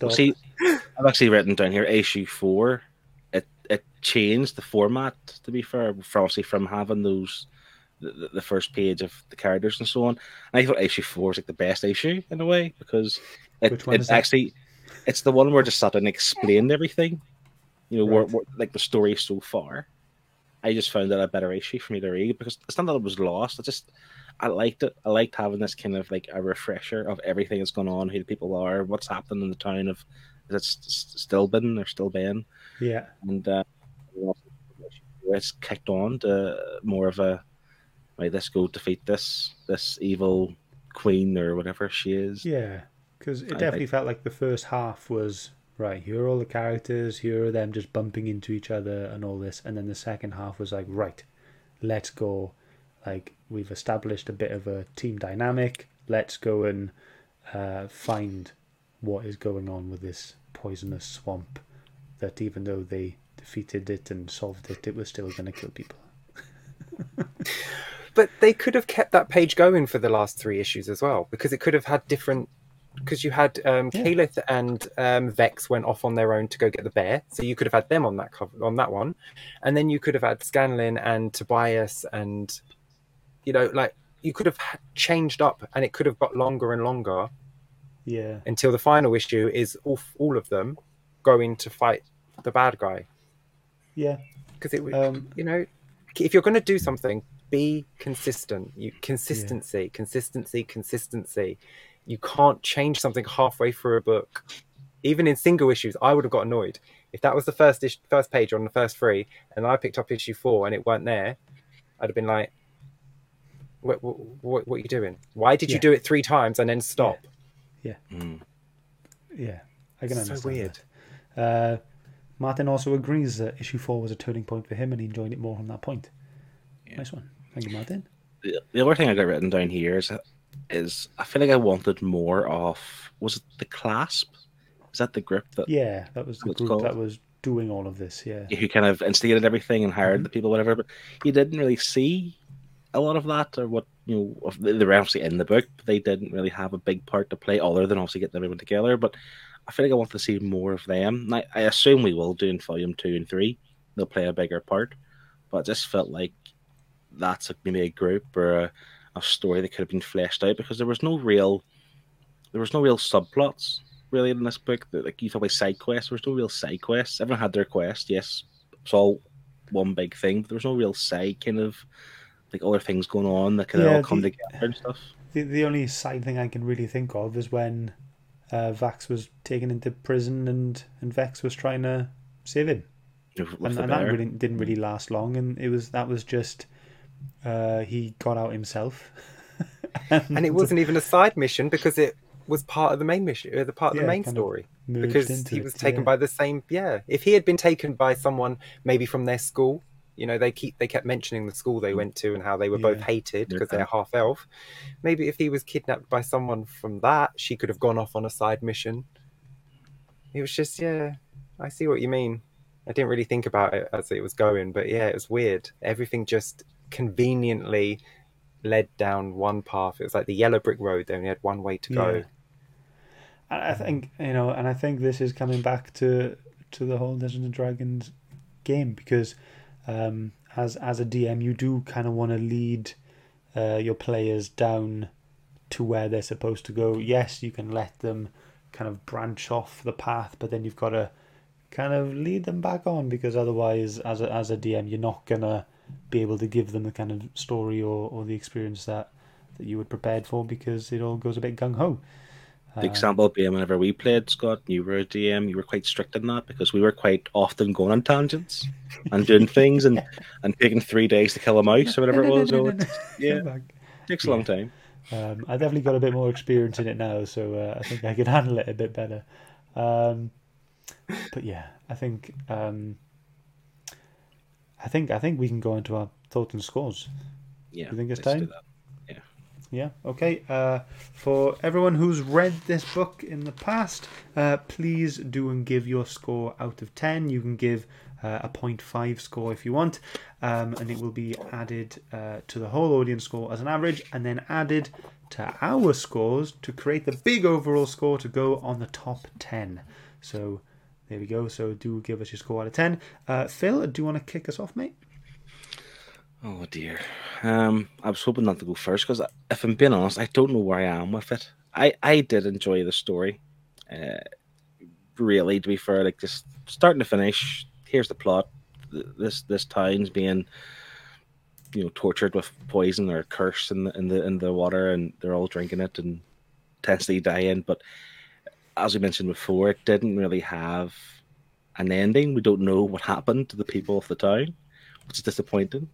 Well, see, I've actually written down here issue four. Changed the format. To be fair, for obviously from having those the, the first page of the characters and so on. And I thought issue four was like the best issue in a way because it, Which one it is that? actually it's the one where just sat and explained everything. You know, Right. where, like the story so far. I just found it a better issue for me to read because it's not that it was lost. I just I liked it. I liked having this kind of like a refresher of everything that's going on, who the people are, what's happening in the town of is still been S- still or Stilben, Yeah, and uh, it's kicked on to more of a right. Let's go defeat this this evil queen or whatever she is. yeah. Because it I definitely think- felt like the first half was right. Here are all the characters. Here are them just bumping into each other and all this. And then the second half was like, right, let's go. Like we've established a bit of a team dynamic. Let's go and uh, find what is going on with this poisonous swamp. That even though they defeated it and solved it, it was still going to kill people. But they could have kept that page going for the last three issues as well, because it could have had different. Because you had um, Yeah. Keyleth and um, Vex went off on their own to go get the bear, so you could have had them on that cover, on that one, and then you could have had Scanlan and Tobias, and you know, like you could have changed up, and it could have got longer and longer Yeah, until the final issue is all, all of them going to fight the bad guy. Yeah. Because it, would Um, you know, if you're going to do something, be consistent. You consistency, consistency, consistency. You can't change something halfway through a book. Even in single issues, I would have got annoyed if that was the first ish, first page on the first three, and I picked up issue four and it weren't there. I'd have been like, "What, what, what, what are you doing? Why did you do it three times and then stop?" Mm. Yeah, I can It's so understand weird. that. Uh, Martin also agrees that issue four was a turning point for him, and he enjoyed it more from that point. Yeah. Nice one, thank you, Martin. The, the other thing I got written down here is is I feel like I wanted more of was it the clasp? Is that the grip that Yeah, that was the group called? that was doing all of this. Yeah, who kind of instigated everything and hired Mhm. the people, whatever. But you didn't really see a lot of that, or what you know. Of, they were obviously in the book, but they didn't really have a big part to play, other than obviously getting everyone together. But I feel like I want to see more of them. I, I assume we will do in volume two and three. They'll play a bigger part, but it just felt like that's like maybe a group or a, a story that could have been fleshed out because there was no real, there was no real subplots really in this book. That, like you talk about side quests, there was no real side quests. Everyone had their quest, yes, it's all one big thing, but there was no real side kind of like other things going on that could Yeah, all come the- together and stuff. the the only side thing I can really think of is when uh, Vax was taken into prison and and Vex was trying to save him, and, and that bear. really didn't really last long, and it was that was just uh, he got out himself, and it wasn't even a side mission because it was part of the main mission, uh, the part of Yeah, the main story. Because into he it, was taken yeah. by the same. Yeah, if he had been taken by someone maybe from their school, you know, they keep they kept mentioning the school they went to and how they were both hated They're because they're half elf. Maybe if he was kidnapped by someone from that, she could have gone off on a side mission. It was just yeah, I see what you mean. I didn't really think about it as it was going, but yeah, it was weird. Everything just conveniently led down one path. It was like the yellow brick road. They only had one way to go. Yeah. And I think you know, and I think this is coming back to to the whole Dungeons and Dragons game because um, as as a DM, you do kind of want to lead uh, your players down to where they're supposed to go. Yes, you can let them kind of branch off the path, but then you've got to kind of lead them back on because otherwise, as a as a DM, you're not gonna be able to give them the kind of story or, or the experience that that you were prepared for because it all goes a bit gung ho. The example being whenever we played, Scott, you were a DM, you were quite strict in that because we were quite often going on tangents and doing things and, and taking three days to kill a mouse or whatever it was. So it yeah. takes a long time. Um, I definitely got a bit more experience in it now, so uh, I think I can handle it a bit better. Um, but yeah, I think um, I think I think we can go into our thoughts and scores. Yeah. You think it's time? Yeah. Okay. Uh, for everyone who's read this book in the past, uh, please do and give your score out of ten. You can give uh, a 0.5 score if you want, um, and it will be added uh, to the whole audience score as an average, and then added to our scores to create the big overall score to go on the top ten. So there we go. So do give us your score out of ten. Uh, Phil, do you want to kick us off, mate? Oh dear. Um, I was hoping not to go first because, if I'm being honest, I don't know where I am with it. I I did enjoy the story. Uh, really, to be fair, like just starting to finish. Here's the plot. This this town's being, you know, tortured with poison or curse in the in the in the water, and they're all drinking it and potentially dying. But as we mentioned before, it didn't really have an ending. We don't know what happened to the people of the town, which is disappointing.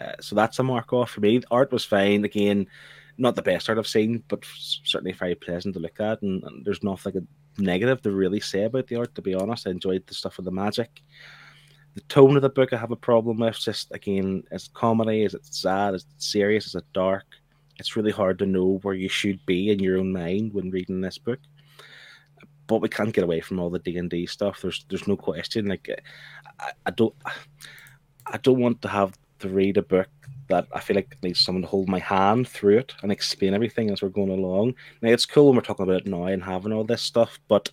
Uh, so that's a mark off for me. Art was fine. Again, not the best art I've seen, but certainly very pleasant to look at. And, and there's nothing negative to really say about the art, to be honest. I enjoyed the stuff with the magic. The tone of the book I have a problem with. Just again, is it comedy? Is it sad? Is it serious? Is it dark? It's really hard to know where you should be in your own mind when reading this book. But we can't get away from all the D and D stuff. There's there's no question. Like I, I don't I don't want to have to read a book that I feel like needs someone to hold my hand through it and explain everything as we're going along. Now it's cool when we're talking about it now and having all this stuff, but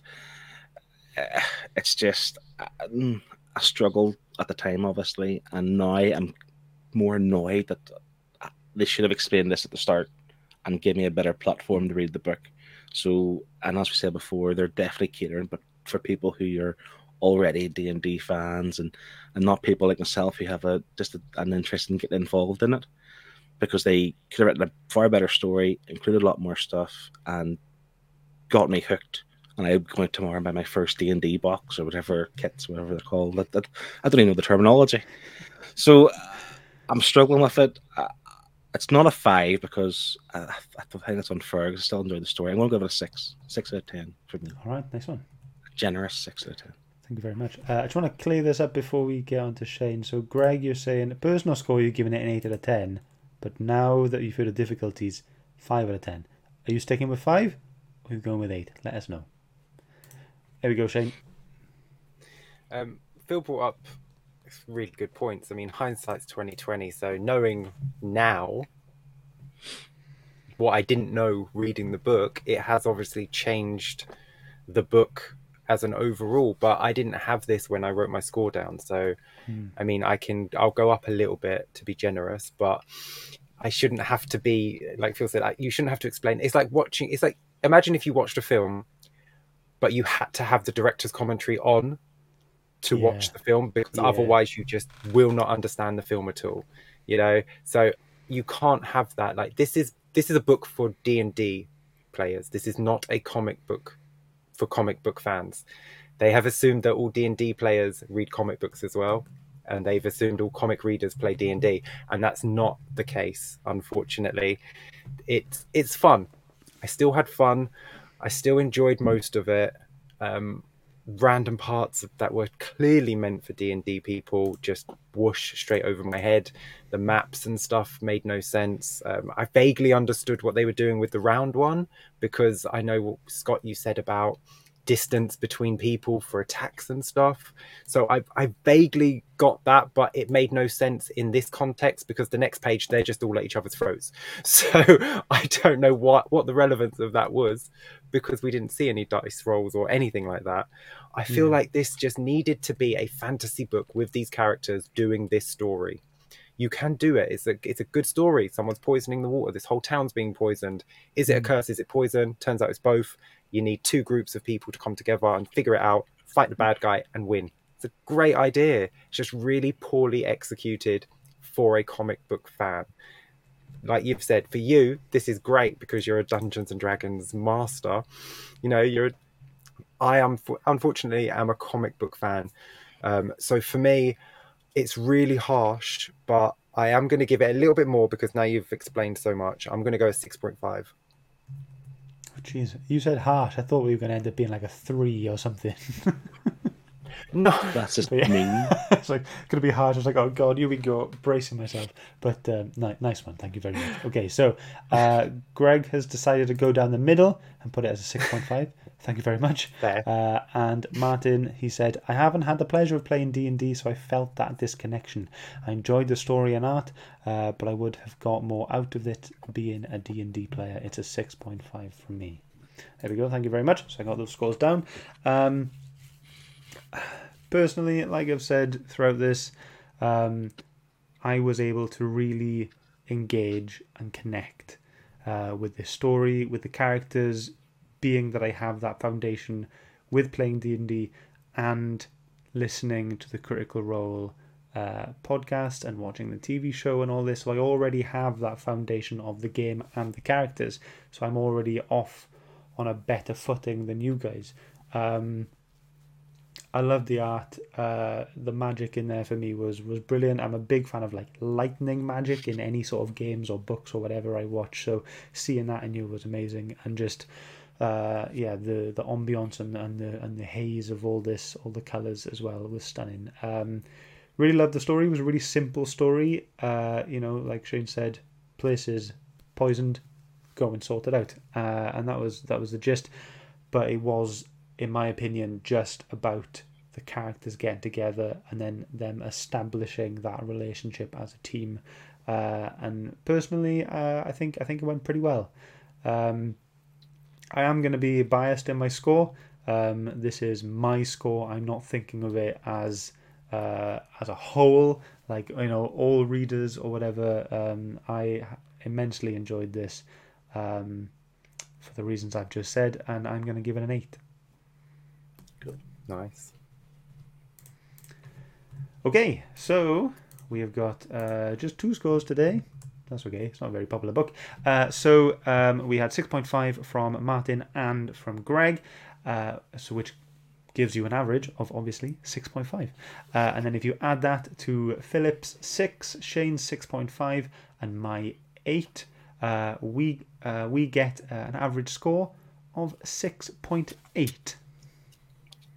uh, it's just uh, mm, I struggled at the time, obviously, and now I'm more annoyed that they should have explained this at the start and give me a better platform to read the book. So, and as we said before, they're definitely catering, but for people who are already D and D fans and and not people like myself who have a just a, an interest in getting involved in it because they could have written a far better story, included a lot more stuff, and got me hooked. And I'm going tomorrow and buy my first D and D box or whatever kits, whatever they're called. That, that, I don't even know the terminology. So uh, I'm struggling with it. Uh, it's not a five because uh, I think it's unfair because I still enjoy the story. I'm going to give it a six, six out of ten for me. All right, nice one. Generous six out of ten. Thank you very much. Uh, I just want to clear this up before we get on to Shane. So, Greg, you're saying personal score, you're giving it an 8 out of 10, but now that you've heard the difficulties, 5 out of 10. Are you sticking with 5 or are you going with 8? Let us know. There we go, Shane. Um, Phil brought up really good points. I mean, hindsight's 2020, so knowing now what I didn't know reading the book, it has obviously changed the book as an overall, but I didn't have this when I wrote my score down. So, mm. I mean, I can I'll go up a little bit to be generous, but I shouldn't have to be like Phil said. You shouldn't have to explain. It's like watching. It's like imagine if you watched a film, but you had to have the director's commentary on to yeah. watch the film because yeah. otherwise you just will not understand the film at all. You know, so you can't have that. Like this is this is a book for D and D players. This is not a comic book for comic book fans. They have assumed that all D and D players read comic books as well, and they've assumed all comic readers play D and D, and that's not the case. Unfortunately, it's it's fun. I still had fun. I still enjoyed most of it. Um, random parts that were clearly meant for D&D people just whoosh straight over my head. The maps and stuff made no sense. Um, I vaguely understood what they were doing with the round one because I know what Scott you said about distance between people for attacks and stuff. So I, I vaguely got that, but it made no sense in this context because the next page they're just all at each other's throats. So I don't know what what the relevance of that was because we didn't see any dice rolls or anything like that. I feel mm. like this just needed to be a fantasy book with these characters doing this story. You can do it. It's a it's a good story. Someone's poisoning the water. This whole town's being poisoned. Is it a hmm. curse? Is it poison? Turns out it's both you need two groups of people to come together and figure it out, fight the bad guy, and win. It's a great idea. It's just really poorly executed for a comic book fan. Like you've said, for you, this is great because you're a Dungeons and Dragons master. You know, you're. I am unfortunately am a comic book fan, um, so for me, it's really harsh. But I am going to give it a little bit more because now you've explained so much. I'm going to go a six point five. Jeez, you said harsh. I thought we were going to end up being like a three or something. no, that's just yeah. mean. it's like going to be hard. I was like, oh god, here we go, bracing myself. But um, nice one. Thank you very much. Okay, so uh, Greg has decided to go down the middle and put it as a six point five. Thank you very much. Uh, and Martin, he said, I haven't had the pleasure of playing D and D, so I felt that disconnection. I enjoyed the story and art, uh, but I would have got more out of it being a D and D player. It's a six point five from me. There we go. Thank you very much. So I got those scores down. Um, personally, like I've said throughout this, um, I was able to really engage and connect uh, with the story, with the characters, being that I have that foundation with playing D and D and listening to the Critical Role uh, podcast and watching the TV show and all this. So I already have that foundation of the game and the characters. So I'm already off on a better footing than you guys. Um, I love the art. Uh, the magic in there for me was was brilliant. I'm a big fan of like lightning magic in any sort of games or books or whatever I watch. So seeing that in you was amazing, and just uh, yeah, the the ambiance and, and the and the haze of all this, all the colors as well was stunning. Um, really loved the story. It was a really simple story. Uh, you know, like Shane said, places poisoned, go and sort it out, uh, and that was that was the gist. But it was in my opinion, just about the characters getting together and then them establishing that relationship as a team. Uh, and personally, uh, I think I think it went pretty well. Um, I am going to be biased in my score. Um, this is my score. I'm not thinking of it as uh, as a whole, like you know, all readers or whatever. Um, I immensely enjoyed this um, for the reasons I've just said, and I'm going to give it an eight. Nice. Okay, so we have got uh, just two scores today. That's okay. It's not a very popular book. Uh, so um, we had 6.5 from Martin and from Greg, uh, so which gives you an average of obviously 6.5. Uh, and then if you add that to Philip's 6, Shane's 6.5, and my 8, uh, we, uh, we get an average score of 6.8.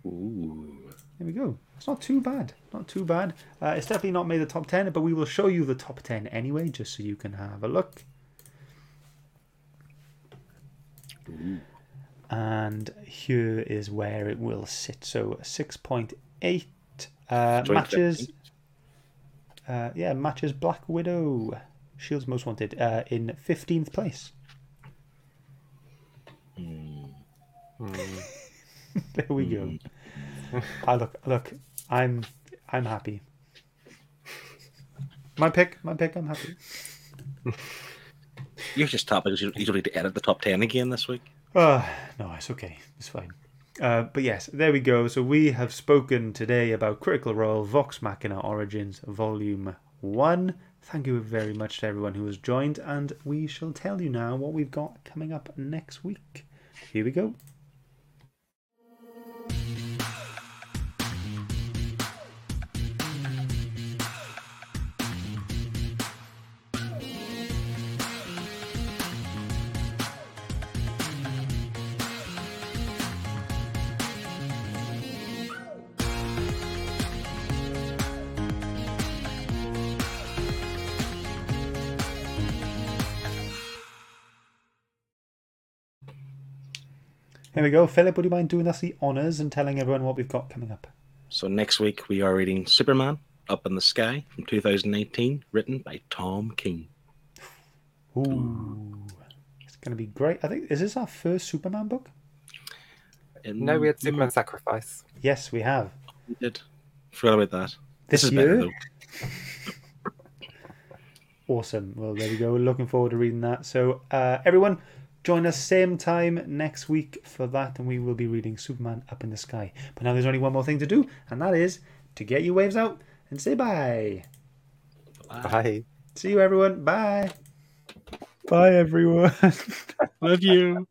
Ooh. There we go. It's not too bad. Not too bad. Uh, it's definitely not made the top 10, but we will show you the top 10 anyway, just so you can have a look. Ooh. And here is where it will sit. So 6.8 uh, matches. Uh, yeah, matches Black Widow. Shield's Most Wanted uh, in 15th place. Mm. Mm. there we go. I look, look. I'm, I'm happy. My pick, my pick. I'm happy. You're just top because you need to edit the top 10 again this week. Uh, no, it's okay. It's fine. Uh, but yes, there we go. So we have spoken today about Critical Role Vox Machina Origins Volume 1. Thank you very much to everyone who has joined, and we shall tell you now what we've got coming up next week. Here we go. Here we go. Philip, would you mind doing us the honours and telling everyone what we've got coming up? So next week we are reading Superman Up in the Sky from 2018, written by Tom King. Ooh. It's going to be great. I think, is this our first Superman book? No, we had Superman Sacrifice. Yes, we have. we did. Forgot about that. This is better year? though. Awesome. Well, there we go. Looking forward to reading that. So, uh, everyone, join us same time next week for that, and we will be reading Superman Up in the Sky. But now there's only one more thing to do, and that is to get your waves out and say bye. Bye. See you, everyone. Bye. Bye, everyone. Love you.